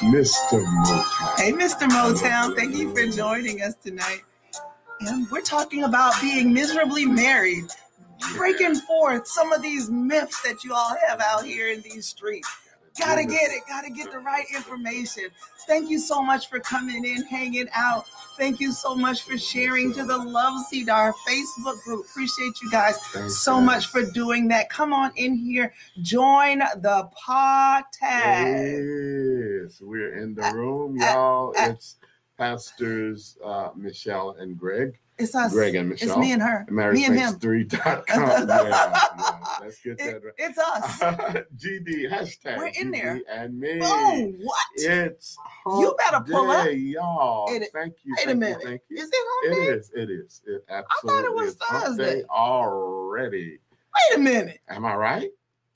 Mr. Motown. Hey, Mr. Motown, thank you for joining us tonight. And we're talking about being miserably married, breaking forth some of these myths that you all have out here in these streets. Gotta get it, gotta get the right information. Thank you so much for coming in, hanging out. Thank you so much for sharing to the Love Seed, our Facebook group. Appreciate you guys so much for doing that. Come on in here, join the podcast. Yes, we're in the room, uh, y'all. uh, It's pastors uh, Michelle and Greg. It's us. Greg and It's me and her. Marriage me and him. Three yeah, yeah, let's get It- that it's us. GD hashtag. We're in GD there. and me. Oh, what? It's You better pull up. y'all. It- thank you. Wait a minute. You, thank you. Is it hump It day? is. It is. It absolutely I thought it was is Thursday. already. Wait a minute. Am I right?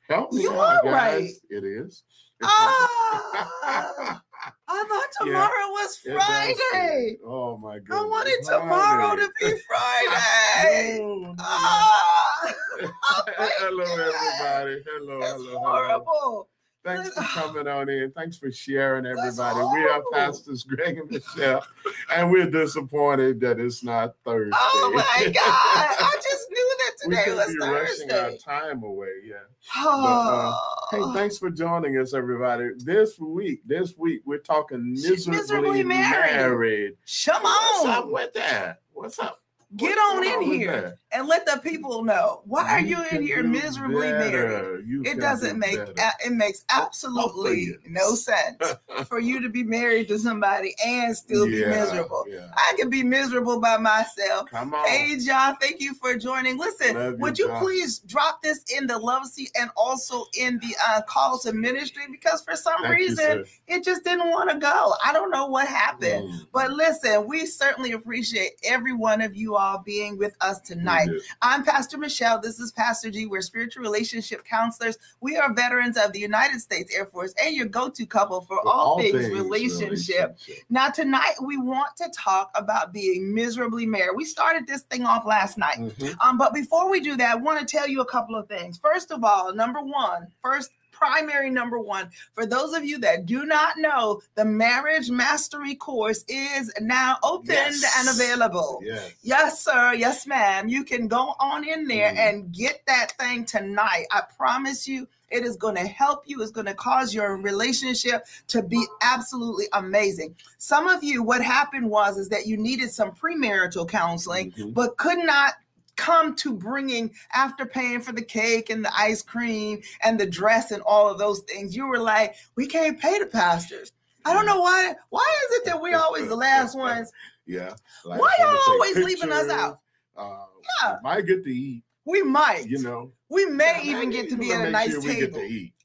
Help me You out, are guys. right. It is. Ah, I thought Yeah. tomorrow was Friday. Oh my god! I wanted tomorrow to be Friday. No. Ah, hello, everybody. Hello, that's hello, hello. Thanks for coming on in. Thanks for sharing, everybody. We are pastors Greg and Michelle, and we're disappointed that it's not Thursday. Oh my God. I just knew that we today could was be rushing our time away. Yeah. Uh, oh. Hey, thanks for joining us, everybody. This week, this week, we're talking miserably, miserably married. married. Come What's up with that? What's up? Get on in here that? and let the people know. Why are you in here miserably married? better. You It doesn't do make a- it makes absolutely you. no sense for you to be married to somebody and still be miserable. Yeah. I can be miserable by myself. Come on. Hey, John, thank you for joining. Listen, Love you, would you please drop this in the love seat and also in the uh, call to ministry? Because for some Thank reason, sis. it just didn't want to go. I don't know what happened. Mm, But listen, we certainly appreciate every one of you all being with us tonight. I'm Pastor Michelle. This is Pastor G. We're spiritual relationship counselors. We are veterans of the United States Air Force and your go to couple for, For all, things, relationship. relationship. Now, tonight we want to talk about being miserably married. We started this thing off last night. Mhm. Um, but before we do that, I want to tell you a couple of things. First of all, number one, first primary number one, for those of you that do not know, the marriage mastery course is now opened Yes. and available. Yes. Yes, sir. Yes, ma'am. You can go on in there Mhm. and get that thing tonight. I promise you, it is going to help you. It's going to cause your relationship to be absolutely amazing. Some of you, what happened was is that you needed some premarital counseling, Mhm. but could not come to bringing after paying for the cake and the ice cream and the dress and all of those things. You were like, we can't pay the pastors. I don't know why. Why is it that we're always the last ones? Yeah. Why when y'all always leaving us out? Uh, Yeah. Might get to eat, We might. you know. we may Yeah, even get to be at a nice sure table.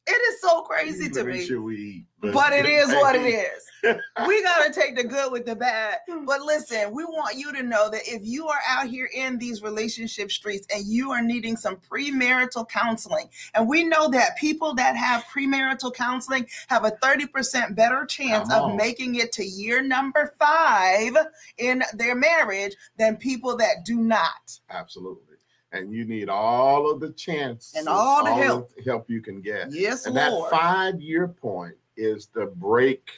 It is so crazy to me. sure we eat. But it is what it is. We got to take the good with the bad. But listen, we want you to know that if you are out here in these relationship streets and you are needing some premarital counseling, and we know that people that have premarital counseling have a 30% better chance of making it to year number five in their marriage than people that do not. Absolutely. And you need all of the chances And all the help. of the help you can get. Yes, And Lord. that five year point is the break,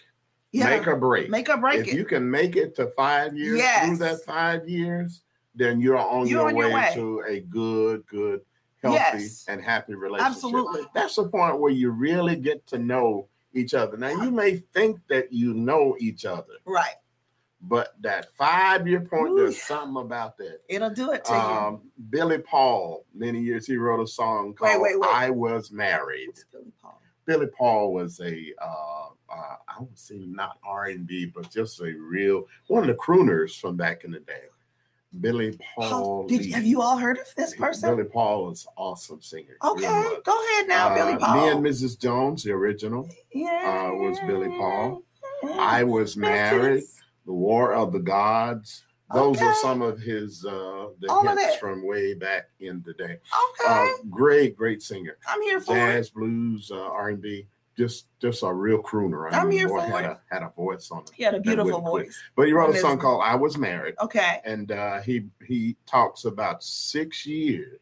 yeah. make or break. Make or break if it. you can make it to five years Yes. through that five years, then you're on, You're your, on way your way. to a good, good, healthy, Yes. and happy relationship. Absolutely. That's the point where you really get to know each other. Now, you may think that you know each other, Right. but that five year point, Ooh. there's something about that. It'll do it to you. Um, Billy Paul, many years he wrote a song Wait, called wait, wait. "I Was Married." Billy Paul. Was a, uh, uh, I would say not R and B, but just a real one of the crooners from back in the day. Billy Paul. Paul, did, have you all heard of this person? Billy Paul is an awesome singer. Okay, go ahead now, Uh, Billy Paul. Me and Mrs. Jones, the original. yeah, uh, was Billy Paul. I was married. The War of the Gods. Those are some of his uh, the All hits from way back in the day. Okay, Uh, great, great singer. I'm here for it. Jazz, blues, uh, R and B. Just, just a real crooner. I I'm mean, here boy, for had it. a had a voice on it. He had a beautiful wouldn't quit. voice. But he wrote a song called "I Was Married," Okay, and uh, he he talks about six years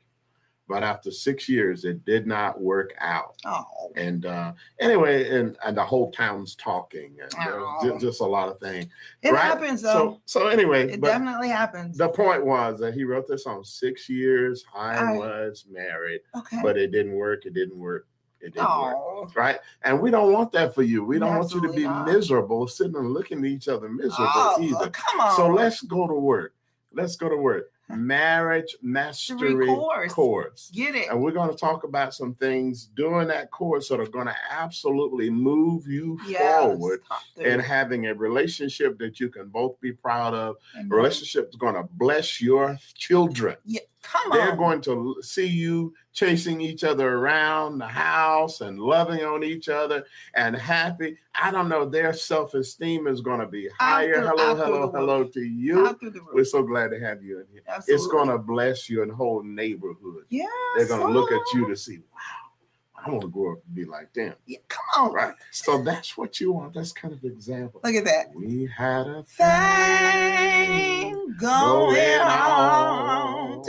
but after six years, it did not work out. Oh, And uh, anyway, and, and the whole town's talking, and there was ju- Oh. just a lot of things. it right? happens though. So, so anyway, it definitely happens. the point was that he wrote this on six years. I I- was married, okay. but it didn't work. It didn't work. It didn't work. Oh, Right. And we don't want that for you. We don't want you to be not. miserable, sitting and looking at each other miserable oh, either. come on. So let's go to work. Let's go to work. Marriage mastery course. course. get it. And we're going to talk about some things during that course that are going to absolutely move you Yes. forward in having a relationship that you can both be proud of. Amen. A relationship is going to bless your children. Yeah, come They're on. going to see you chasing each other around the house and loving on each other and happy. I don't know, their self esteem is going to be higher. through- hello, hello, hello to you. Out through the roof. We're so glad to have you in here. Absolutely. It's going to bless your whole neighborhood. Yeah. They're going to look at you to see, wow, I want to grow up and be like them. Yeah, come on. Right. So that's what you want. That's kind of the example. Look at that. We had a Thing going Going on.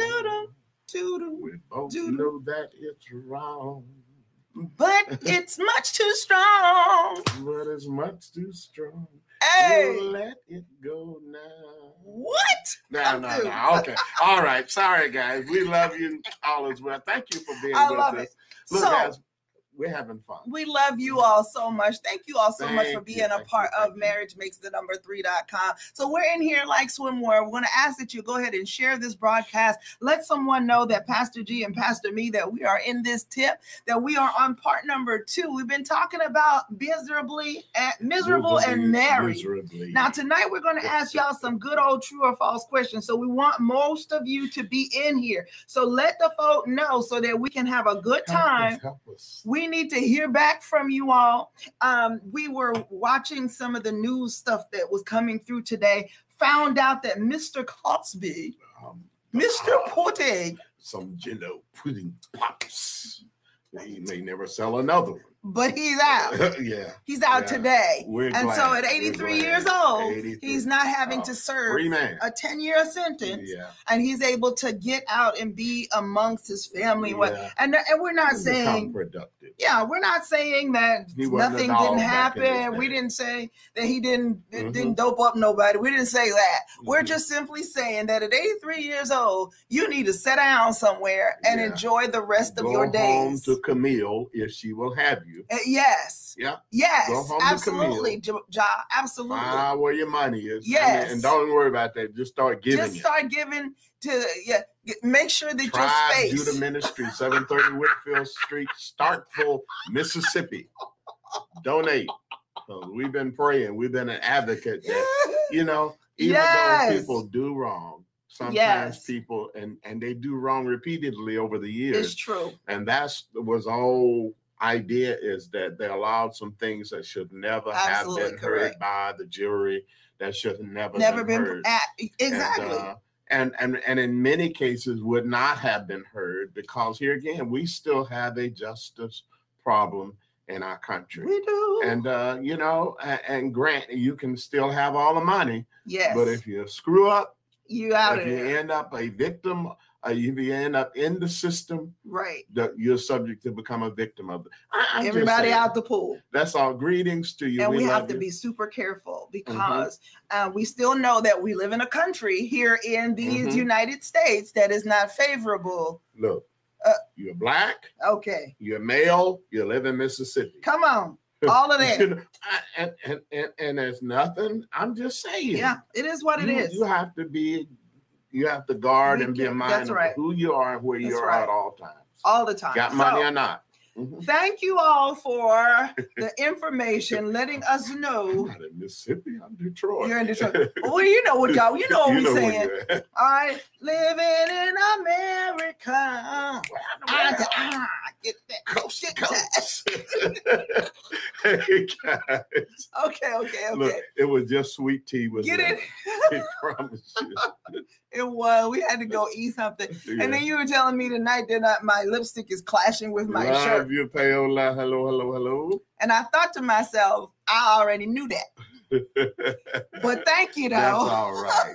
Doo-doo. We both Doo-doo. know that it's wrong, But it's much too strong. but it's much too strong. Hey, We'll let it go now. what? No, no, no. Okay. All right. Sorry, guys. We love you all as well. Thank you for being I with love us. it. Look, so guys, we're having fun. we love you all so much. Thank you all so much for being you, a part you, of marriage makes the number three.com. So we're in here like swimwear. We're going to ask that you go ahead and share this broadcast. Let someone know that Pastor G and Pastor Me that we are in this tip, that we are on part number two. We've been talking about miserably and miserable and married. Miserably. Now, tonight we're going to ask y'all some good old true or false questions. So we want most of you to be in here. So let the folk know so that we can have a good Help us, time. Help us. We need to hear back from you all. Um, we were watching some of the news stuff that was coming through today. Found out that Mr. Cosby, Um, Mr. uh, some jello pudding pops. He may never sell another one. But he's out. yeah. He's out Yeah. today. We're And so at 83 years old, 83. he's not having Oh, to serve a 10 year sentence. Yeah. and he's able to get out and be amongst his family. Yeah. and and we're not He's saying productive. yeah, we're not saying that He wasn't a nothing didn't back in his happen. We didn't say that he didn't Mhm. didn't dope up nobody. We didn't say that. We're Mhm. just simply saying that at 83 years old, you need to sit down somewhere and Yeah. enjoy the rest of Go your home to Camille if she will have you. Uh, yes. Yeah. Yes. Absolutely, Jo- Ja. Absolutely. Find where your money is. Yes. And don't worry about that. Just start giving Just it. start giving to yeah. Make sure that Tribe your Judah space. Ministry, 730 Whitfield Street, Starkville, Mississippi. Donate. So we've been praying. We've been an advocate that, you know, even Yes. though people do wrong, sometimes Yes. people and and they do wrong repeatedly over the years. It's true. and that's was all idea is that they allowed some things that should never Absolutely have been heard by the jury that should never, Never been, been heard. at, And, exactly. uh, and and and in many cases would not have been heard because here again we still have a justice problem in our country we do. and uh you know and, and grant you can still have all the money yes. but if you screw up you out if you end up a victim uh, if you end up in the system Right. that you're subject to become a victim of. I, I'm Everybody saying. out the pool. That's all. Greetings to you. and we, have to you. Mm-hmm. be super careful because uh, we still know that we live in a country here in these Mhm. United States that is not favorable. Look, Uh, you're black, Okay. you're male, you live in Mississippi. Come on. All of You that. know, I- and, and, and, and there's nothing. I'm just saying. Yeah, it is what it you, is. You have to be, you have to guard We and be mindful that's right. of who you are and where you are right. at all times. All the time. Got money So, or not. Mhm. Thank you all for the information, letting us know. I'm know not in Mississippi. I'm Detroit. you're in Detroit. Well, you know what y'all, you know what we where saying. you're at. All right, living in America. I Wow. ah, get that. Coast coast. hey guys, Okay, okay, okay. look, it was just sweet tea with Get it? I promise you. It was. We had to go eat something. Yeah. And then you were telling me tonight that I, my lipstick is clashing with my Love shirt. you, Paola. Hello, hello, hello. And I thought to myself, I already knew that. But thank you, though. That's all right.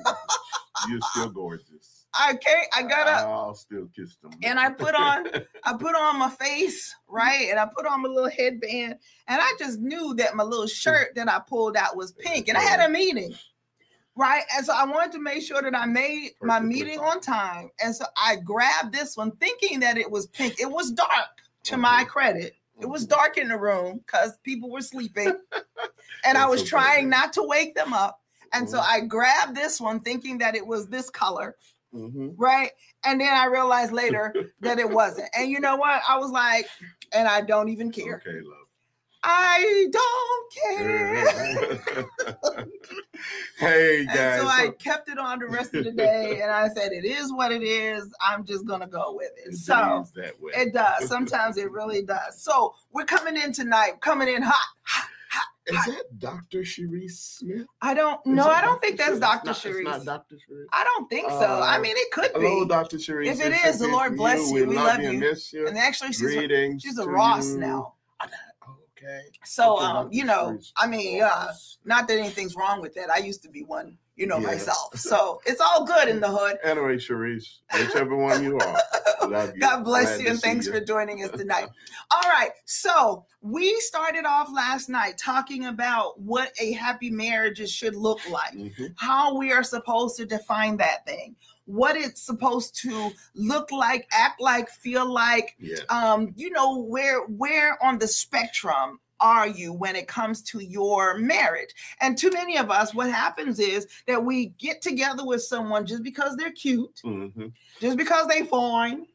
You're still gorgeous. I can't. I gotta. I'll still kiss them. And I put on, I put on my face, right, and I put on my little headband, and I just knew that my little shirt that I pulled out was pink, and I had a meeting, right, and so I wanted to make sure that I made my meeting on time, and so I grabbed this one, thinking that it was pink. It was dark, to Mm-hmm. my credit. It was dark in the room because people were sleeping, and I was okay. trying not to wake them up. And so Mhm. I grabbed this one thinking that it was this color, Mhm. right? And then I realized later that it wasn't. And you know what? I was like, and I don't even care. Okay, love. I don't care. hey And guys. so I kept it on the rest of the day, and I said, "It is what it is. I'm just gonna go with it." it So it does. Sometimes it really does. So we're coming in tonight, coming in hot. hot, hot, Is hot. that Dr. Sharice Smith? I don't. No, I don't think that's? Dr. It's not- It's not Dr. Sharice. I don't think so. I Uh, mean, it could be. Hello. Dr. Sharice. If it is, the Lord bless you. We love you. and you. And actually, she's a, Greetings. she's a Ross you. now. Okay. So, um, you know, I mean, uh, not that anything's wrong with that. I used to be one, you know, Yeah. myself. So it's all good in the hood. Anyway, Sharice, whichever one you are, love you. God bless Glad you and thanks you. for joining us tonight. All right. So we started off last night talking about what a happy marriage should look like, Mhm. how we are supposed to define that thing, what it's supposed to look like, act like, feel like, Yeah. um, you know, where where on the spectrum are you when it comes to your marriage? And too many of us, what happens is that we get together with someone just because they're cute, Mhm. just because they fine,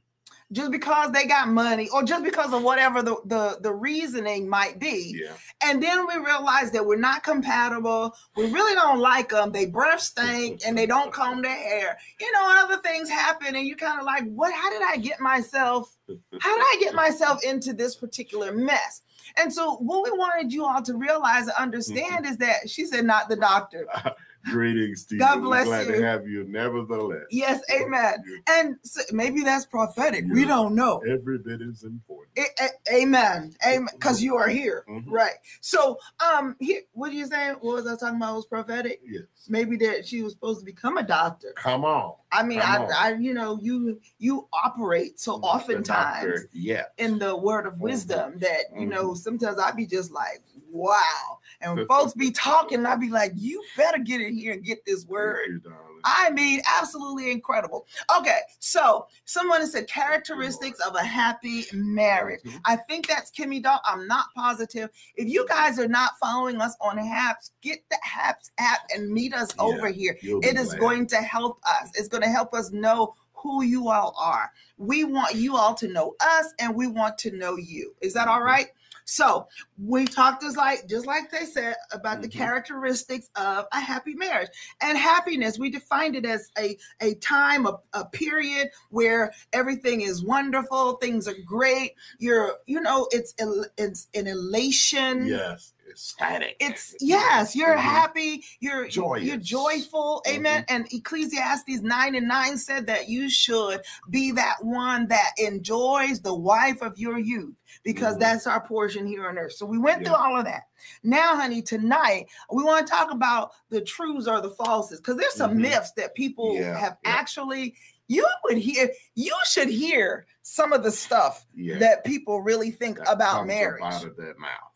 just because they got money, or just because of whatever the, the, the reasoning might be. Yeah. And then we realize that we're not compatible. We really don't like them. They brush stink and they don't comb their hair. You know, and other things happen, and you kind of like, what? How did I get myself? How did I get myself into this particular mess? And so, what we wanted you all to realize and Mm-hmm. understand is that she said, not the doctor. Greetings, Steve. God bless Glad you. to have you, nevertheless. Yes, amen. And so maybe that's prophetic. We don't know. Every bit is important. A- a- amen. Amen. Because you are here. Mhm. Right. So, um, here, what are you saying? What was I talking about? Was prophetic? Yes. Maybe that she was supposed to become a doctor. Come on. I mean, I, on. I, you know, you you operate so The oftentimes Yeah. in the word of Mhm. wisdom that you know Mhm. sometimes I'd be just like, wow, and folks be talking, I'd be like, you better get in here and get this word. You. I mean, absolutely incredible. Okay, so someone said characteristics of a happy marriage. Mhm. I think that's Kimmy Doll. I'm not positive. If you guys are not following us on Happs, get the Happs app and meet us Yeah. over here. It is glad. going to help us. It's going to help us know who you all are. We want you all to know us and we want to know you. Is that all Mhm. right? So we talked just like just like they said about the Mhm. characteristics of a happy marriage and happiness. We defined it as a a time, a, a period where everything is wonderful, things are great. You're you know it's it's an elation. Yes. Ecstatic. It's yes, you're Mhm. happy, you're you're joyful, amen. And Ecclesiastes 9 and 9 said that you should be that one that enjoys the wife of your youth, because Mhm. that's our portion here on earth. So we went Yeah. through all of that. Now, honey, tonight we want to talk about the truths or the falses, because there's some Mhm. myths that people Yeah, have yeah. actually you would hear you should hear some of the stuff that people really think That about marriage Out of mouth.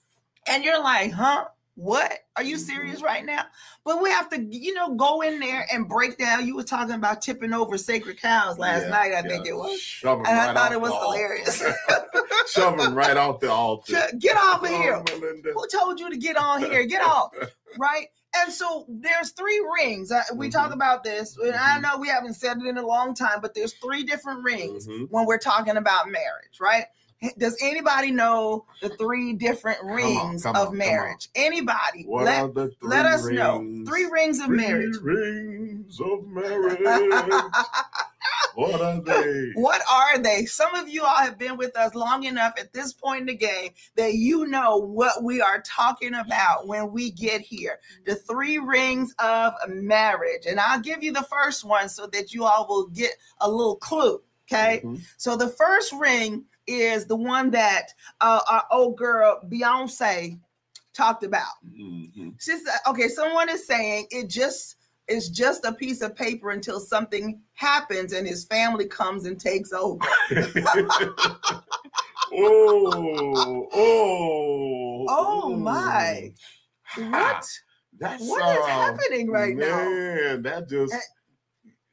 And you're like, huh? What? Are you Mhm. serious right now? But we have to, you know, go in there and break down. You were talking about tipping over sacred cows last Yeah, night, I yeah. think it was. And I thought it was hilarious. Shove 'em right off the altar. Get- off of here. Melinda. Who told you to get on here? Get off. Right? And so there's three rings. We talk Mhm. about this. And I know we haven't said it in a long time, but there's three different rings Mhm. when we're talking about marriage, right? Does anybody know the three different rings come on, of come marriage? Anybody? What let, are the three let us know. Three rings of Three marriage. rings of marriage. what are they? what are they? Some of you all have been with us long enough at this point in the game that you know what we are talking about when we get here. The three rings of marriage. And I'll give you the first one so that you all will get a little clue. Okay. Mhm. So the first ring is the one that uh, our old girl Beyonce talked about. Mhm. She said, okay, someone is saying it just is just a piece of paper until something happens and his family comes and takes over. oh, oh, Oh, my. What? That's What is uh, happening right now? Man, that just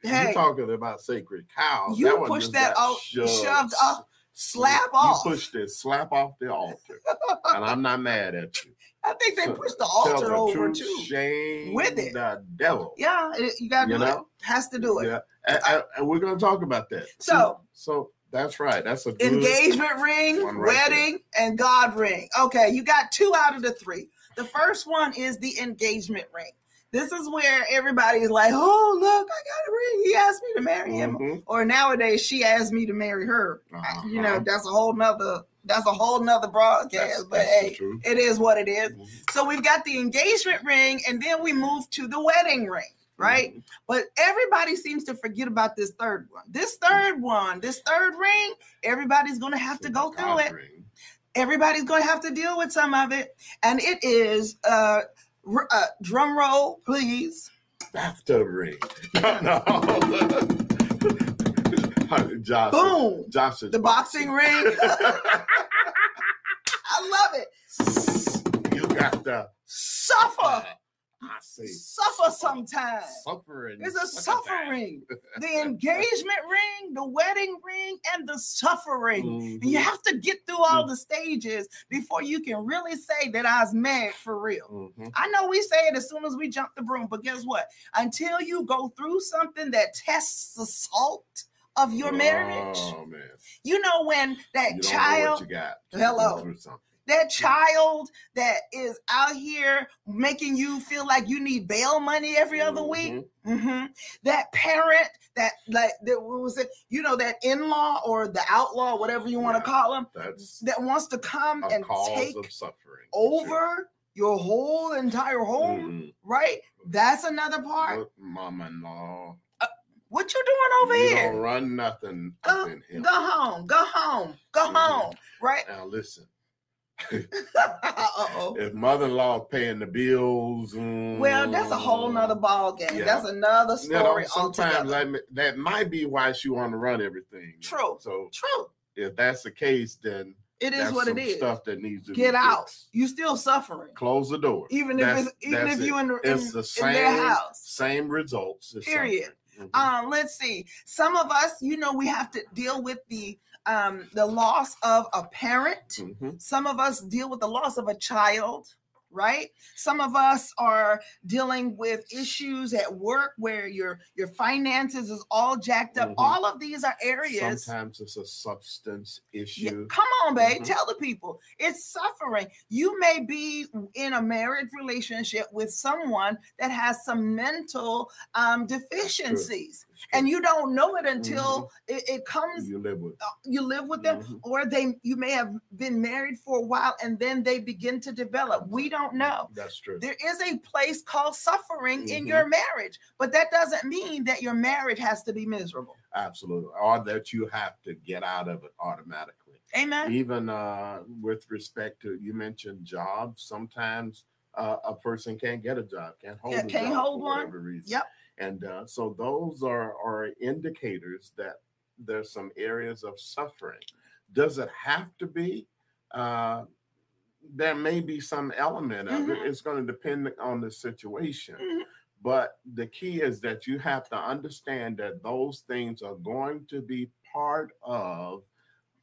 Eh, you're talking about sacred cows. You one pushed that got out- shoved off, slap off. You pushed it slap off the altar, and I'm not mad at you. I think they So, pushed the altar the over too. Shame With it. the devil. Yeah, it- you gotta You do it. know? Has to do it. Yeah, and, and- and we're gonna talk about that. So- so that's right. That's a Engagement ring, right there. wedding, and God ring. Okay, you got two out of the three. The first one is the engagement ring. This is where everybody is like, oh, look, I got a ring. He asked me to marry him. Mhm. Or nowadays, she asked me to marry her. Uh-huh. You know, that's a whole nother, that's a whole nother broadcast. That's- but that's hey, it is what it is. Mhm. So we've got the engagement ring, and then we move to the wedding ring, right? Mhm. But everybody seems to forget about this third one. This third one, this third ring, everybody's going to have to go through it. Everybody's going to have to deal with some of it. And it is, uh, uh drum roll, please. Ring. No, no. Josh. Boom. Josh The boxing ring. I love it. You got the Suffer. I say Suffer sometimes. Suffering. It's a suffering. The engagement ring, the wedding ring, and the suffering. Mhm. And you have to get through all the stages before you can really say that I was married for real. Mhm. I know we say it as soon as we jump the broom, but guess what? Until you go through something that tests the salt of your marriage, Oh man. you know when that You know child, got. Hello. Go through something. that child that is out here making you feel like you need bail money every other week, Mhm. hmm That parent that like that what was it, you know, that in-law or the outlaw, whatever you want to Yeah. call him, That's that wants to come and take over your whole entire home, Mhm. right? That's another part. Look, Mama-in-law. What you doing over you here? don't run nothing Go- in here. Go home, go home, go Mhm. home, right? Now listen. If mother-in-law paying the bills, Well, that's a whole nother mm, ball game. Yeah. That's another You know, story sometimes that, that might be why she want to run everything. True. So True. if that's the case, then It is that's what it is. Stuff that needs to Get out. You still suffering. Close the door. Even if it's even that's if you it. in, the- in, the in their same- house. Same results. Period. Mhm. Um, let's see. Some of us, you know, we have to deal with the um the loss of a parent. Mhm. Some of us deal with the loss of a child, right? Some of us are dealing with issues at work where your your finances is all jacked up. Mhm. All of these are areas. Sometimes it's a substance Yeah, issue. come on, babe. Mhm. Tell the people it's suffering. You may be in a marriage relationship with someone that has some mental um, deficiencies, and you don't know it until it, it comes. you live with. uh, You live with them, Mhm. or they you may have been married for a while, and then they begin to develop. We don't know. That's true. There is a place called suffering in Mhm. your marriage, but that doesn't mean that your marriage has to be miserable. Absolutely. Or that you have to get out of it automatically. Amen. Even uh, with respect to, you mentioned jobs, sometimes uh, a person can't get a job, can't hold Yeah, can't hold for one. Yep. And uh, so those are, are indicators that there's some areas of suffering. Does it have to be? Uh, there may be some element of it. Mhm. It's going to depend on the situation. Mhm. But the key is that you have to understand that those things are going to be part of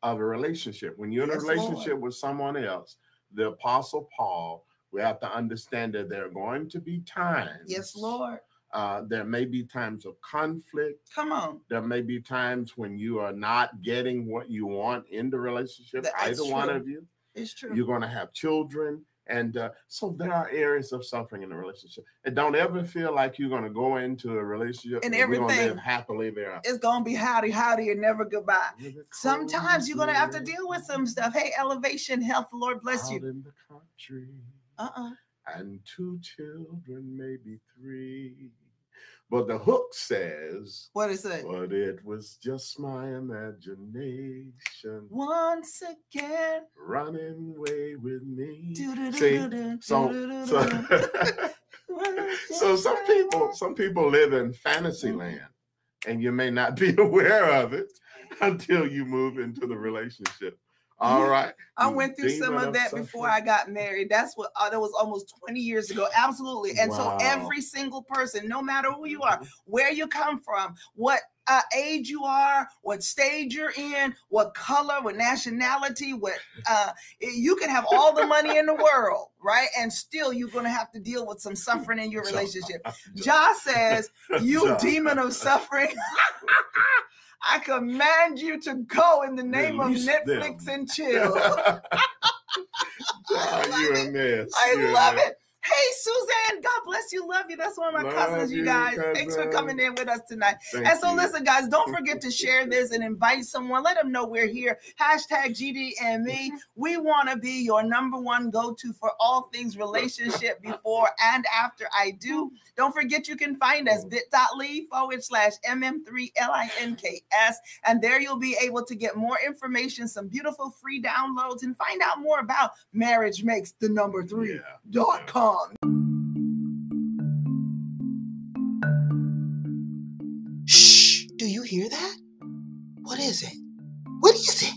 of a relationship. When you're in Yes, a Lord. relationship with someone else, the apostle Paul, we have to understand that there are going to be times. Yes, Lord. Uh, there may be times of conflict. Come on. There may be times when you are not getting what you want in the relationship, That's either one of you. It's true. You're going to have children. And uh, so there are areas of suffering in a relationship. And don't ever feel like you're going to go into a relationship And going to everything- live happily there. it's gonna be howdy howdy and never goodbye. Sometimes you're gonna have to deal with some stuff. Hey, elevation, health, the Lord bless you. in the country, Uh-uh. and two children, maybe three. But the hook says, What is it? but it was just my imagination Once again. running away with me. See, so, so so some people, some people live in fantasy land, and you may not be aware of it until you move into the relationship. All right. I went through some demon of of that before. I got married. That's what uh, that was almost 20 years ago. Absolutely. And Wow. so every single person, no matter who you are, Mhm. where you come from, what uh, age you are, what stage you're in, what color, what nationality, what uh, you can have all the money in the world, right? And still you're going to have to deal with some suffering in your relationship. Jah says, "You demon of suffering." I command you to go in the name Release of them. Netflix and chill. Jah, you're a mess. I You're love it. Hey, Suzanne, God bless you. Love you. That's one of my Love cousins, you guys. Thanks for coming in with us tonight. Thank and so, you. listen, guys, don't forget to share this and invite someone. Let them know we're here. Hashtag GD and me. We want to be your number one go to for all things relationship before and after I do. Don't forget you can find us bit.ly forward slash MM3LINKS. And there you'll be able to get more information, some beautiful free downloads, and find out more about marriage makes the number three Yeah. Com. Shh, do you hear that? What is it? What is it?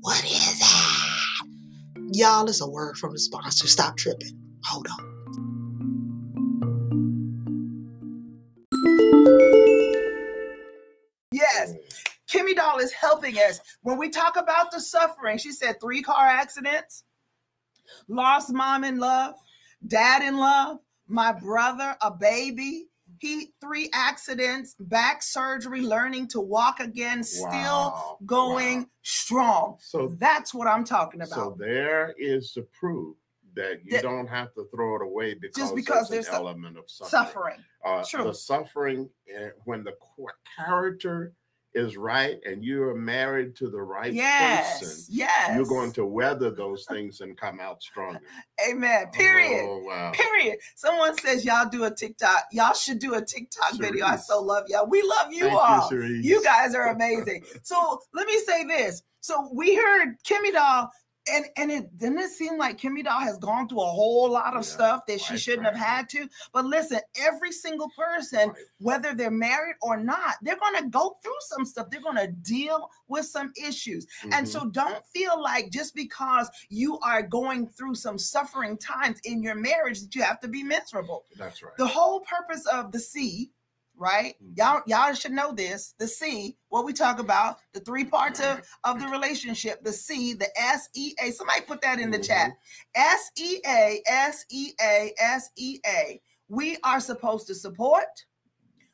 What is it? Y'all, it's a word from the sponsor. Stop tripping. Hold on. Yes, Kimmy Doll is helping us. When we talk about the suffering, she said three car accidents, lost mom in love, dad in love, my brother, a baby. He three accidents, back surgery, learning to walk again, still Wow. going Wow. strong. So That's what I'm talking about. So there is the proof that you That- don't have to throw it away because, because there's an element of suffering. Suffering. Uh, True. The suffering uh, when the character is right and you are married to the right Yes. person, Yes. you're going to weather those things and come out stronger. Amen. Period. Oh wow. Period. Someone says y'all do a TikTok. Y'all should do a TikTok video. I so love y'all. We love you Thank all. you, You guys are amazing. So let me say this. So we heard Kimmy Doll, and and it didn't it seem like Kimmy Doll has gone through a whole lot of Yeah, stuff that she shouldn't have had to. But listen, every single person, Right. whether they're married or not, they're gonna go through some stuff. They're gonna deal with some issues. And Mhm. so don't feel like just because you are going through some suffering times in your marriage that you have to be miserable. that's right. The whole purpose of the C, right? Mhm. Y'all, y'all should know this. The C, what we talk about, the three parts of, of the relationship, the C, the S E A. Somebody put that in the chat. S E A, S E A, S E A. We are supposed to support,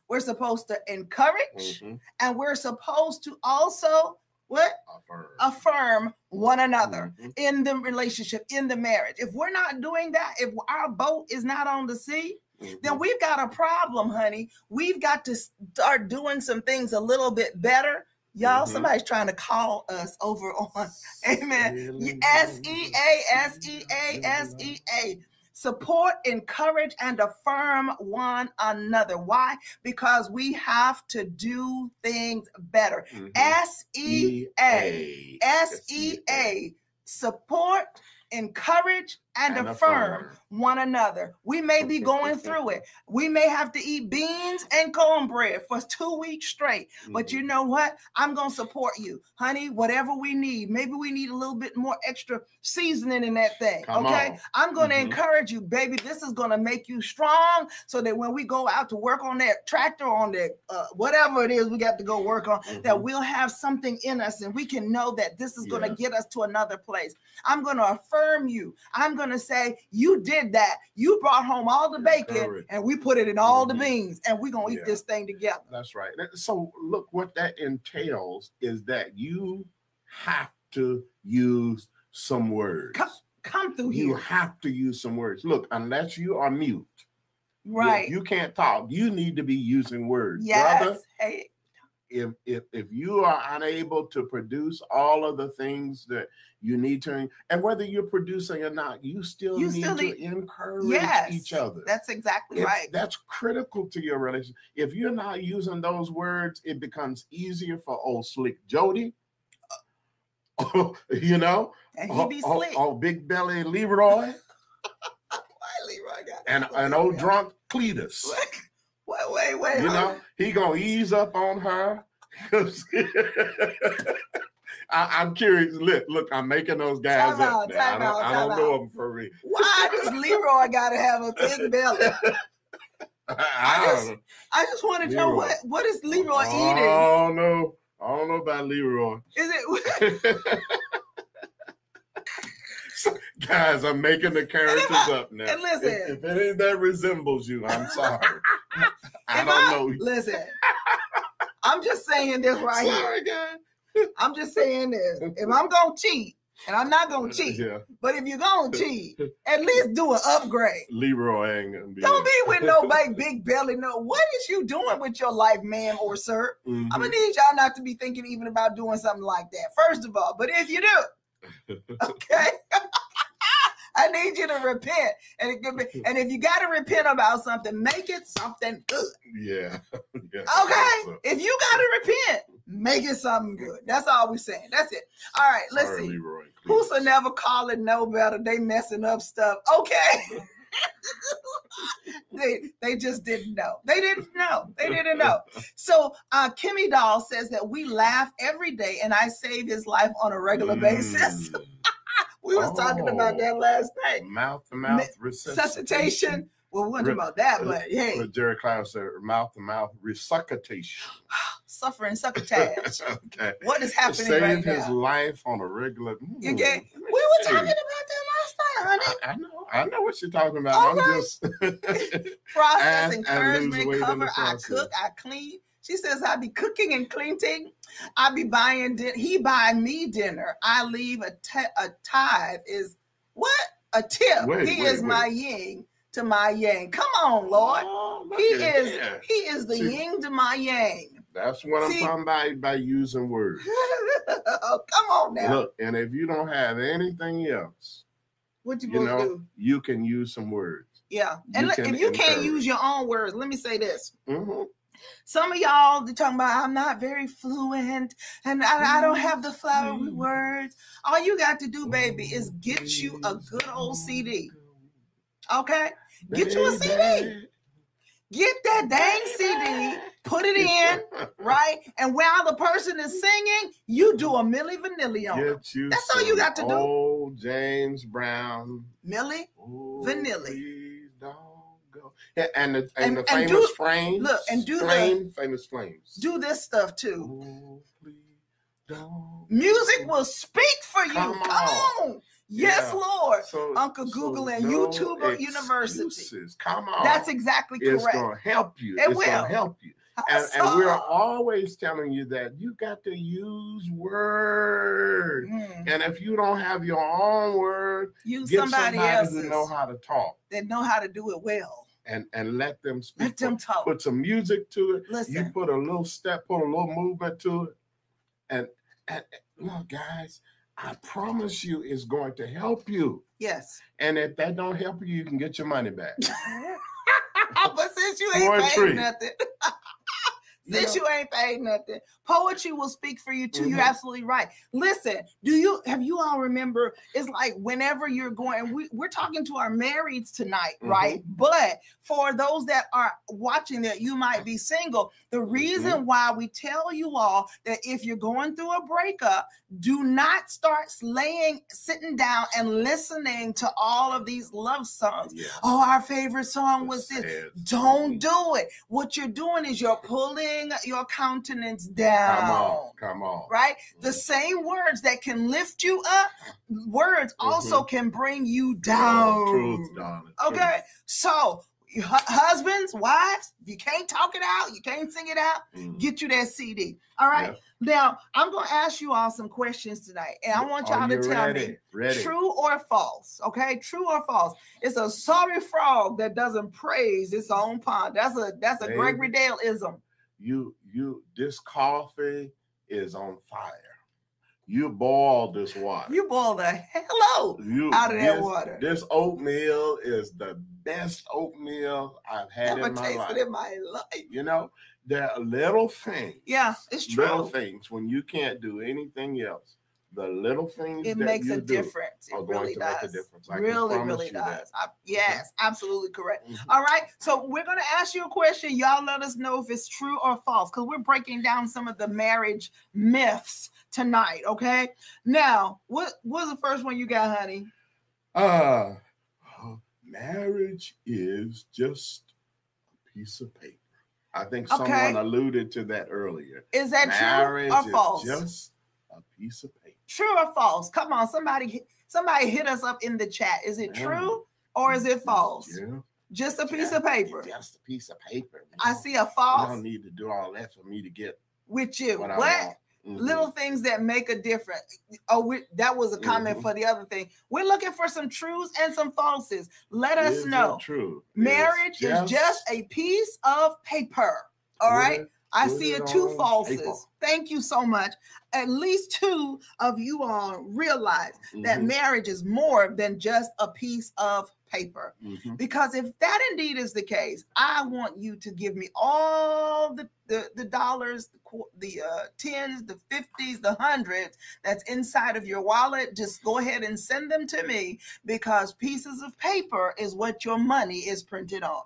we're supposed to encourage, Mhm. and we're supposed to also what? Affirm. affirm one another Mhm. in the relationship, in the marriage. If we're not doing that, if our boat is not on the sea, then Mhm. we've got a problem, honey. We've got to start doing some things a little bit better. Y'all, Mhm. somebody's trying to call us over on Amen. S E A S E A S E A. Support, encourage, and affirm one another. Why? Because we have to do things better. Mhm. S E A. S E A. Support, encourage, and, And affirm, one another. We may be going through it. We may have to eat beans and cornbread for two weeks straight. But Mhm. you know what? I'm going to support you, honey. Whatever we need. Maybe we need a little bit more extra seasoning in that thing. Come okay. on. I'm going to Mhm. encourage you, baby. This is going to make you strong so that when we go out to work on that tractor, on that uh, whatever it is we got to go work on, that Mhm. we'll have something in us and we can know that this is going to get us to another place. I'm going to affirm you. I'm going to say, You did that. You brought home all the bacon and we put it in all the Mhm. beans and we're going to eat Yeah. this thing together. That's right. So look, what that entails is that you have to use some words. Come, come through You here. You have to use some words. Look, unless you are mute, you- Right. You, can't talk. You need to be using words, yes. brother. Hey, If if if you are unable to produce all of the things that you need to, and whether you're producing or not, you still You need still to need- encourage yes. each other. That's exactly It's- right. That's critical to your relationship. If you're not using those words, it becomes easier for old slick Jody. you know, And he be slick. oh, big belly Leroy, Why Leroy got and an old drunk Cletus. Wait, wait, wait. You know, he gonna ease up on her. I, am curious. Look, look, I'm making those guys Time up. out, now. I don't, out, I don't know them for real. Why does Leroy gotta have a big belly? I just- I just want to know what what is Leroy eating. I don't know. I don't know about Leroy. Is it Guys, I'm making the characters I- up now. and listen. if, if any of that resembles you, I'm sorry. I don't know. you. Listen, I'm just saying this right here. sorry, guys. I'm just saying this. If I'm gonna cheat, and I'm not gonna cheat, Yeah, but if you're gonna cheat, at least do an upgrade. Leroy ain't gonna be. Don't be with no big big belly. No, what is you doing with your life, man or sir? Mhm. I'm gonna need y'all not to be thinking even about doing something like that. First of all, but if you do, okay. I need you to repent, and it could be, and if you got to repent about something, make it something good. yeah. yeah. Okay, So, if you got to repent, make it something good. That's all we're saying. That's it. All right, let's sorry, see. Leroy. Who's never calling no better? They messing up stuff. Okay. they they just didn't know. They didn't know. They didn't know. So uh Kimmy Doll says that we laugh every day and I save his life on a regular basis. Mm. We was talking about Oh. that last night. Mouth to mouth resuscitation. Well, we wasn't Re- about that, but hey, What Jerry Cloud said, mouth to mouth resuscitation. suffering succotash. okay. What is happening Save right his now? life on a regular. You get we were talking about that honey. I, I know, I know what you're talking about. All I'm right. just process, And- and lose encouragement, weight in the cover. I cook, I clean. She says I be cooking and cleaning. I be buying. Din- he buy me dinner. I leave a a tithe is what a tip. Wait, he wait, is my yin to my yang. Come on, Lord. Oh, He is here. he is the See- yin to my yang. That's what I'm talking about by using words. oh, come on now. Look, and if you don't have anything else, what you you know, do? you can use some words. Yeah. And you look, if you can't use your own words, let me say this. hmm Some of y'all they talking about I'm not very fluent and I, I don't have the flowery Mm. words. All you got to do, baby, is get you a good old CD. Okay? Get you a CD. Get that dang CD, put it in, right? And while the person is singing, you do a Milli Vanilli on. Get you That's all you got to do. Old James Brown. Milli, Oh, Vanilli. please don't go. Yeah, and the, And- and, the and famous do- flames. look, and do the- famous flames. do this stuff too. Oh, please Music will speak for you. Come Come on. on. Yes, Yeah. Lord. So, Uncle Google and YouTuber University. Come on. That's exactly correct. it's gonna help you. It it's will. help you. And, and we're always telling you that you got to use words. Mm. And if you don't have your own word, Use get somebody, somebody, else's who know how to talk that know how to do it well. and and let them speak. Let them talk. Put some music to it. Listen. You put a little step, put a little movement to it, and and look, guys, I promise you, it's going to help you. yes. And if that don't help you, you can get your money back. but since you ain't paid Poetry. You since know? you ain't paid nothing, poetry will speak for you too. You're Mhm. absolutely right. Listen, do you have you all remember? It's like whenever you're going, we, we're talking to our marrieds tonight, Mhm. right? But for those that are watching that you might be single, the reason why we tell you all that if you're going through a breakup, do not start laying, sitting down and listening to all of these love songs. Yeah. Oh, our favorite song was this. Don't do it. What you're doing is you're pulling your countenance down. Come on, come on. Right? The same words that can lift you up, words also can bring you down. Mm-hmm. Truth, darling. Okay? So, husbands, wives, you can't talk it out, you can't sing it out. Mhm. get you that CD. All right? Now, I'm going to ask you all some questions tonight, and I want y'all Are to tell ready? me Ready. True or false? Okay, true or false? It's a sorry frog that doesn't praise its own pond. That's a that's a Baby. Gregory Dale ism. You you this coffee is on fire. You boil this water. You boil the hello You out of that water. This oatmeal is the best oatmeal I've had Never in my tasted life. in my life. You know, there are little things. Yeah, it's true. Little things when you can't do anything else. The little things it that makes a difference. It really does. difference. Really, really does. I- yes, absolutely correct. Mhm. All right. So we're going to ask you a question. Y'all let us know if it's true or false because we're breaking down some of the marriage myths tonight. Okay. Now, what was the first one you got, honey? Uh, marriage is just a piece of paper. I think Okay. someone alluded to that earlier. Is that marriage true or false? just a piece of paper. True or false? Come on, somebody, somebody hit us up in the chat. Is it true or is it false? Yeah. Just a piece Yeah, of paper. Just a piece of paper. I see a You false don't need to do all that for me to get with you. what What? Mhm. little things that make a difference. Oh, we, that was a comment Mhm. for the other thing. We're looking for some truths and some falses. Let us Is know. True. Marriage is just a piece of paper. All right. I see it a two falses. paper. Thank you so much. At least two of you all realize that Mhm, marriage is more than just a piece of paper. mhm. Because if that indeed is the case, I want you to give me all the the, the dollars, the uh, tens, the fifties, the hundreds that's inside of your wallet. Just go ahead and send them to me because pieces of paper is what your money is printed on.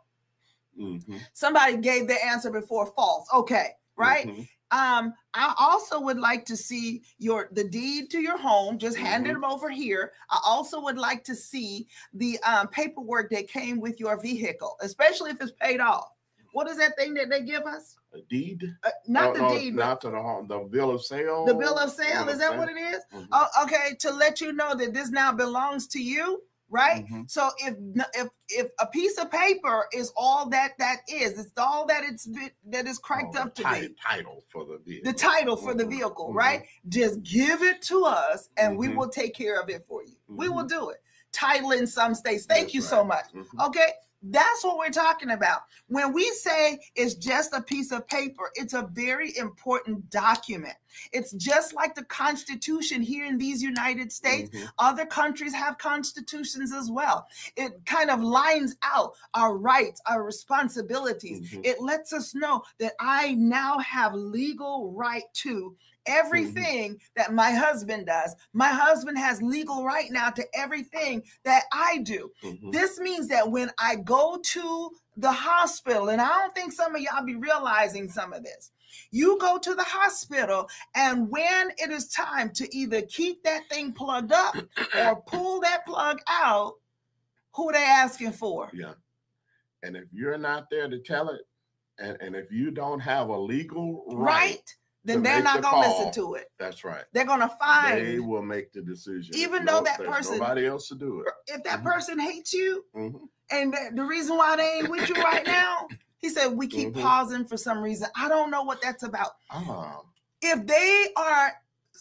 Mhm, Somebody gave the answer before false. Okay, right? mhm. Um, I also would like to see your the deed to your home. Just hand Mhm. them over here. I also would like to see the um, paperwork that came with your vehicle, especially if it's paid off. What is that thing that they give us? A deed? Uh, not Oh, the no, deed, Not to the home. The bill of sale. the bill of sale. Is that what it is? Mhm, Oh, okay, to let you know that this now belongs to you, right? mhm. So if if if a piece of paper is all that that is, it's all that it's been, that is cranked Oh, up to ti- be. Title for the vehicle. the title for the Mhm, vehicle, mhm. right? Just give it to us and we Mhm. will take care of it for you. We will Mhm. do it. Title in some states. Thank That's you right. so much. Mhm. Okay. That's what we're talking about. When we say it's just a piece of paper, it's a very important document. It's just like the Constitution here in these United States. Mhm. Other countries have constitutions as well. It kind of lines out our rights, our responsibilities. Mhm. It lets us know that I now have legal right to everything that my husband does. My husband has legal right now to everything that I do. Mhm. This means that when I go to the hospital, and I don't think some of y'all be realizing some of this. You go to the hospital, and when it is time to either keep that thing plugged up or pull that plug out, who they asking for? Yeah. And if you're not there to tell it, and, and if you don't have a legal right, Right? Then they're not the gonna listen to it. that's right. They're gonna find. They will make the decision. Even No- though that person- nobody else to do it. if that Mhm. person hates you, Mhm. and the, the reason why they ain't with you right now, he said we keep Mhm. pausing for some reason. I don't know what that's about. Ah, if they are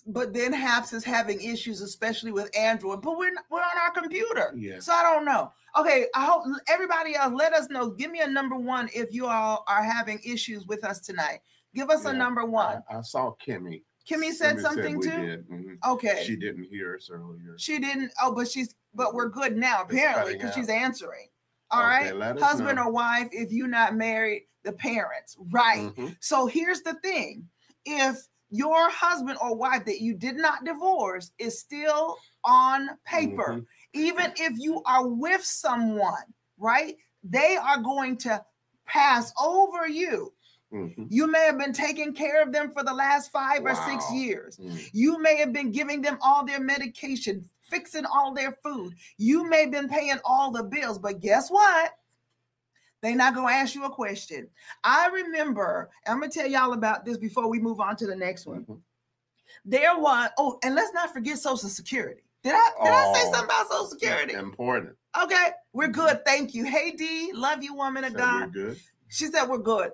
but then Happs is having issues, especially with Android. But we're we're on our computer, yeah. so I don't know. Okay, I hope everybody else let us know. Give me a number one if you all are having issues with us tonight. Give us a number one. I, I saw Kimmy. Kimmy said Kimmy something we too. did. Mhm. Okay, She didn't hear us earlier. she didn't. Oh, but she's but we're good now apparently because she's answering. All Okay, right, husband know. or wife, if you're not married, the parents, right? Mhm. So here's the thing if your husband or wife that you did not divorce is still on paper, Mhm. even if you are with someone, right? They are going to pass over you. Mhm. You may have been taking care of them for the last five or six Wow. years. Mhm. You may have been giving them all their medication, fixing all their food. You may have been paying all the bills, but guess what? They're not going to ask you a question. I remember, I'm going to tell y'all about this before we move on to the next one. Mhm. There was, oh, and let's not forget Social Security. Did I did I say Oh, something about Social Security? Important. Okay, we're good. Thank you. Hey D, love you, woman of Said we're God. good. She said we're good.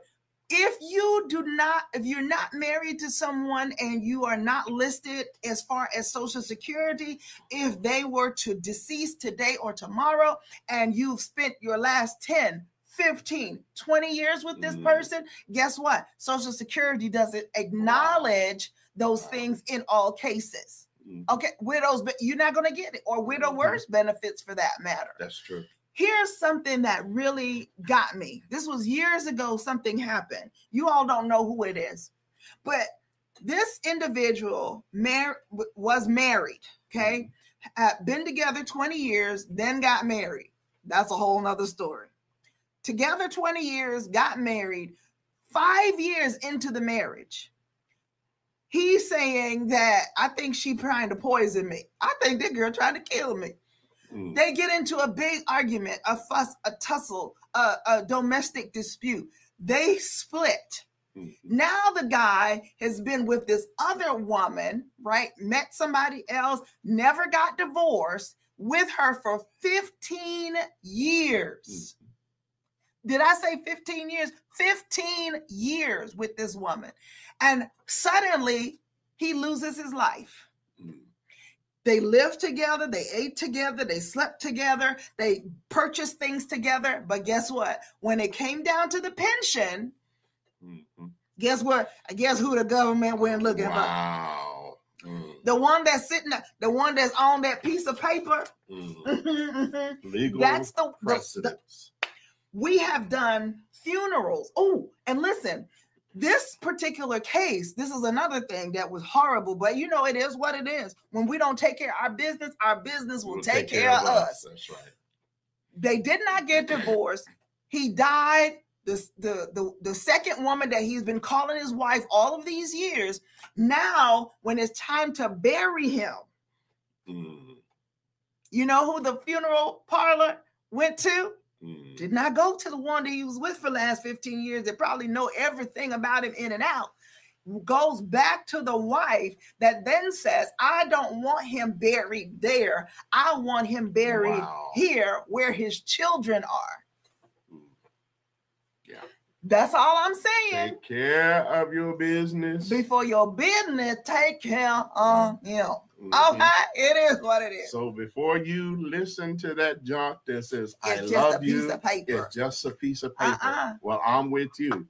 If you do not, if you're not married to someone and you are not listed as far as Social Security, if they were to decease today or tomorrow and you've spent your last 10, 15, 20 years with this Mm. person, guess what? Social Security doesn't acknowledge those things in all cases. Mhm. Okay, widows, but you're not going to get it, or widow Mhm. worse benefits for that matter That's true. Here's something that really got me. This was years ago, something happened. You all don't know who it is, but this individual mar- was married, okay, had been together 20 years, then got married. That's a whole nother story. Together 20 years, got married, five years into the marriage. He's saying that I think she trying to poison me. I think that girl trying to kill me. Mm. They get into a big argument, a fuss, a tussle, a, a domestic dispute. They split. Mhm. Now the guy has been with this other woman, right? Met somebody else, never got divorced with her for 15 years. Did I say 15 years? 15 years with this woman. And suddenly he loses his life. Mm. They lived together, they ate together, they slept together, they purchased things together. But guess what? When it came down to the pension, Mhm. guess what? Guess who the government went looking for? Wow. Mm. The one that's sitting, the one that's on that piece of paper. Mm. Legal that's the, the, the we have done funerals. Oh, and listen, this particular case, this is another thing that was horrible, but you know, it is what it is. When we don't take care of our business, our business will We'll take, care, of us. That's right. They did not get divorced. He died. The, the, the, the second woman that he's been calling his wife all of these years, now when it's time to bury him, Mm. you know who the funeral parlor went to? Mm. Did not go to the one that he was with for the last 15 years. They probably know everything about him in and out. Goes back to the wife that then says, I don't want him buried there. I want him buried Wow. here where his children are. That's all I'm saying. Take care of your business. Before your business, take care of him. Mhm. Okay, it is what it is. So before you listen to that junk that says "I It's just love you," it's just a piece of paper. Uh-uh. Well, I'm with you.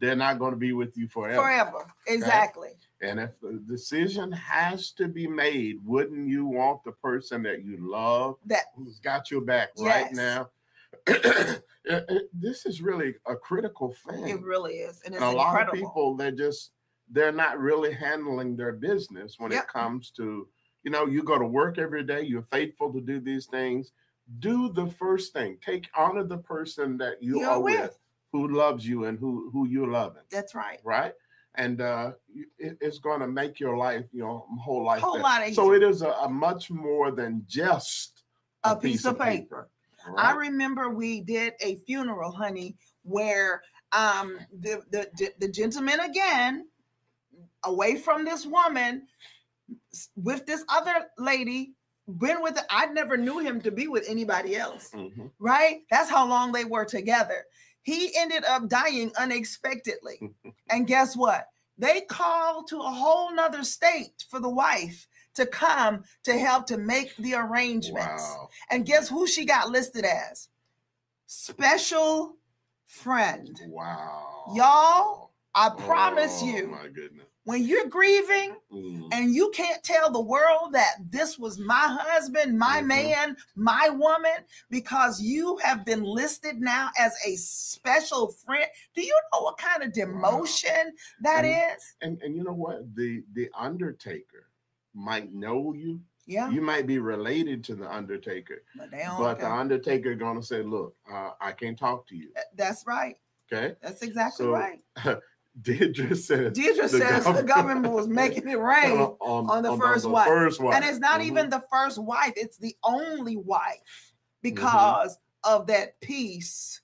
They're not going to be with you forever. Forever. Exactly. And if the decision has to be made, wouldn't you want the person that you love, That who's got your back right now? This is really a critical thing. it really is. And it's and a lot of people they're just they're not really handling their business when Yep. it comes to you know you go to work every day you're faithful to do these things do the first thing take honor the person that you You're are with. with who loves you and who who you're loving That's right. right and uh it- it's going to make your life your whole life Whole better. lot so it is a, a much more than just A piece of paper. I right? remember we did a funeral, honey, where um the the the, gentleman again away from this woman with this other lady been with I never knew him to be with anybody else, Mhm. right? That's how long they were together. He ended up dying unexpectedly. and guess what? They called to a whole nother state for the wife to come to help to make the arrangements. wow And guess who she got listed as? Special friend. wow Y'all, I promise Oh, you, my goodness when you're grieving Mm. and you can't tell the world that this was my husband, my Mhm. man, my woman, because you have been listed now as a special friend. Do you know what kind of demotion that And- is? And and you know what? The the Undertaker might know you. Yeah, You might be related to the Undertaker, but they don't but the. Undertaker gonna say, "Look, uh, I can't talk to you." That's right. Okay. That's exactly So, right. Deirdre says Deidre the says the government was making it rain. on, on the first wife. First wife. And it's not Mhm. even the first wife, it's the only wife Mm-hmm. because of that piece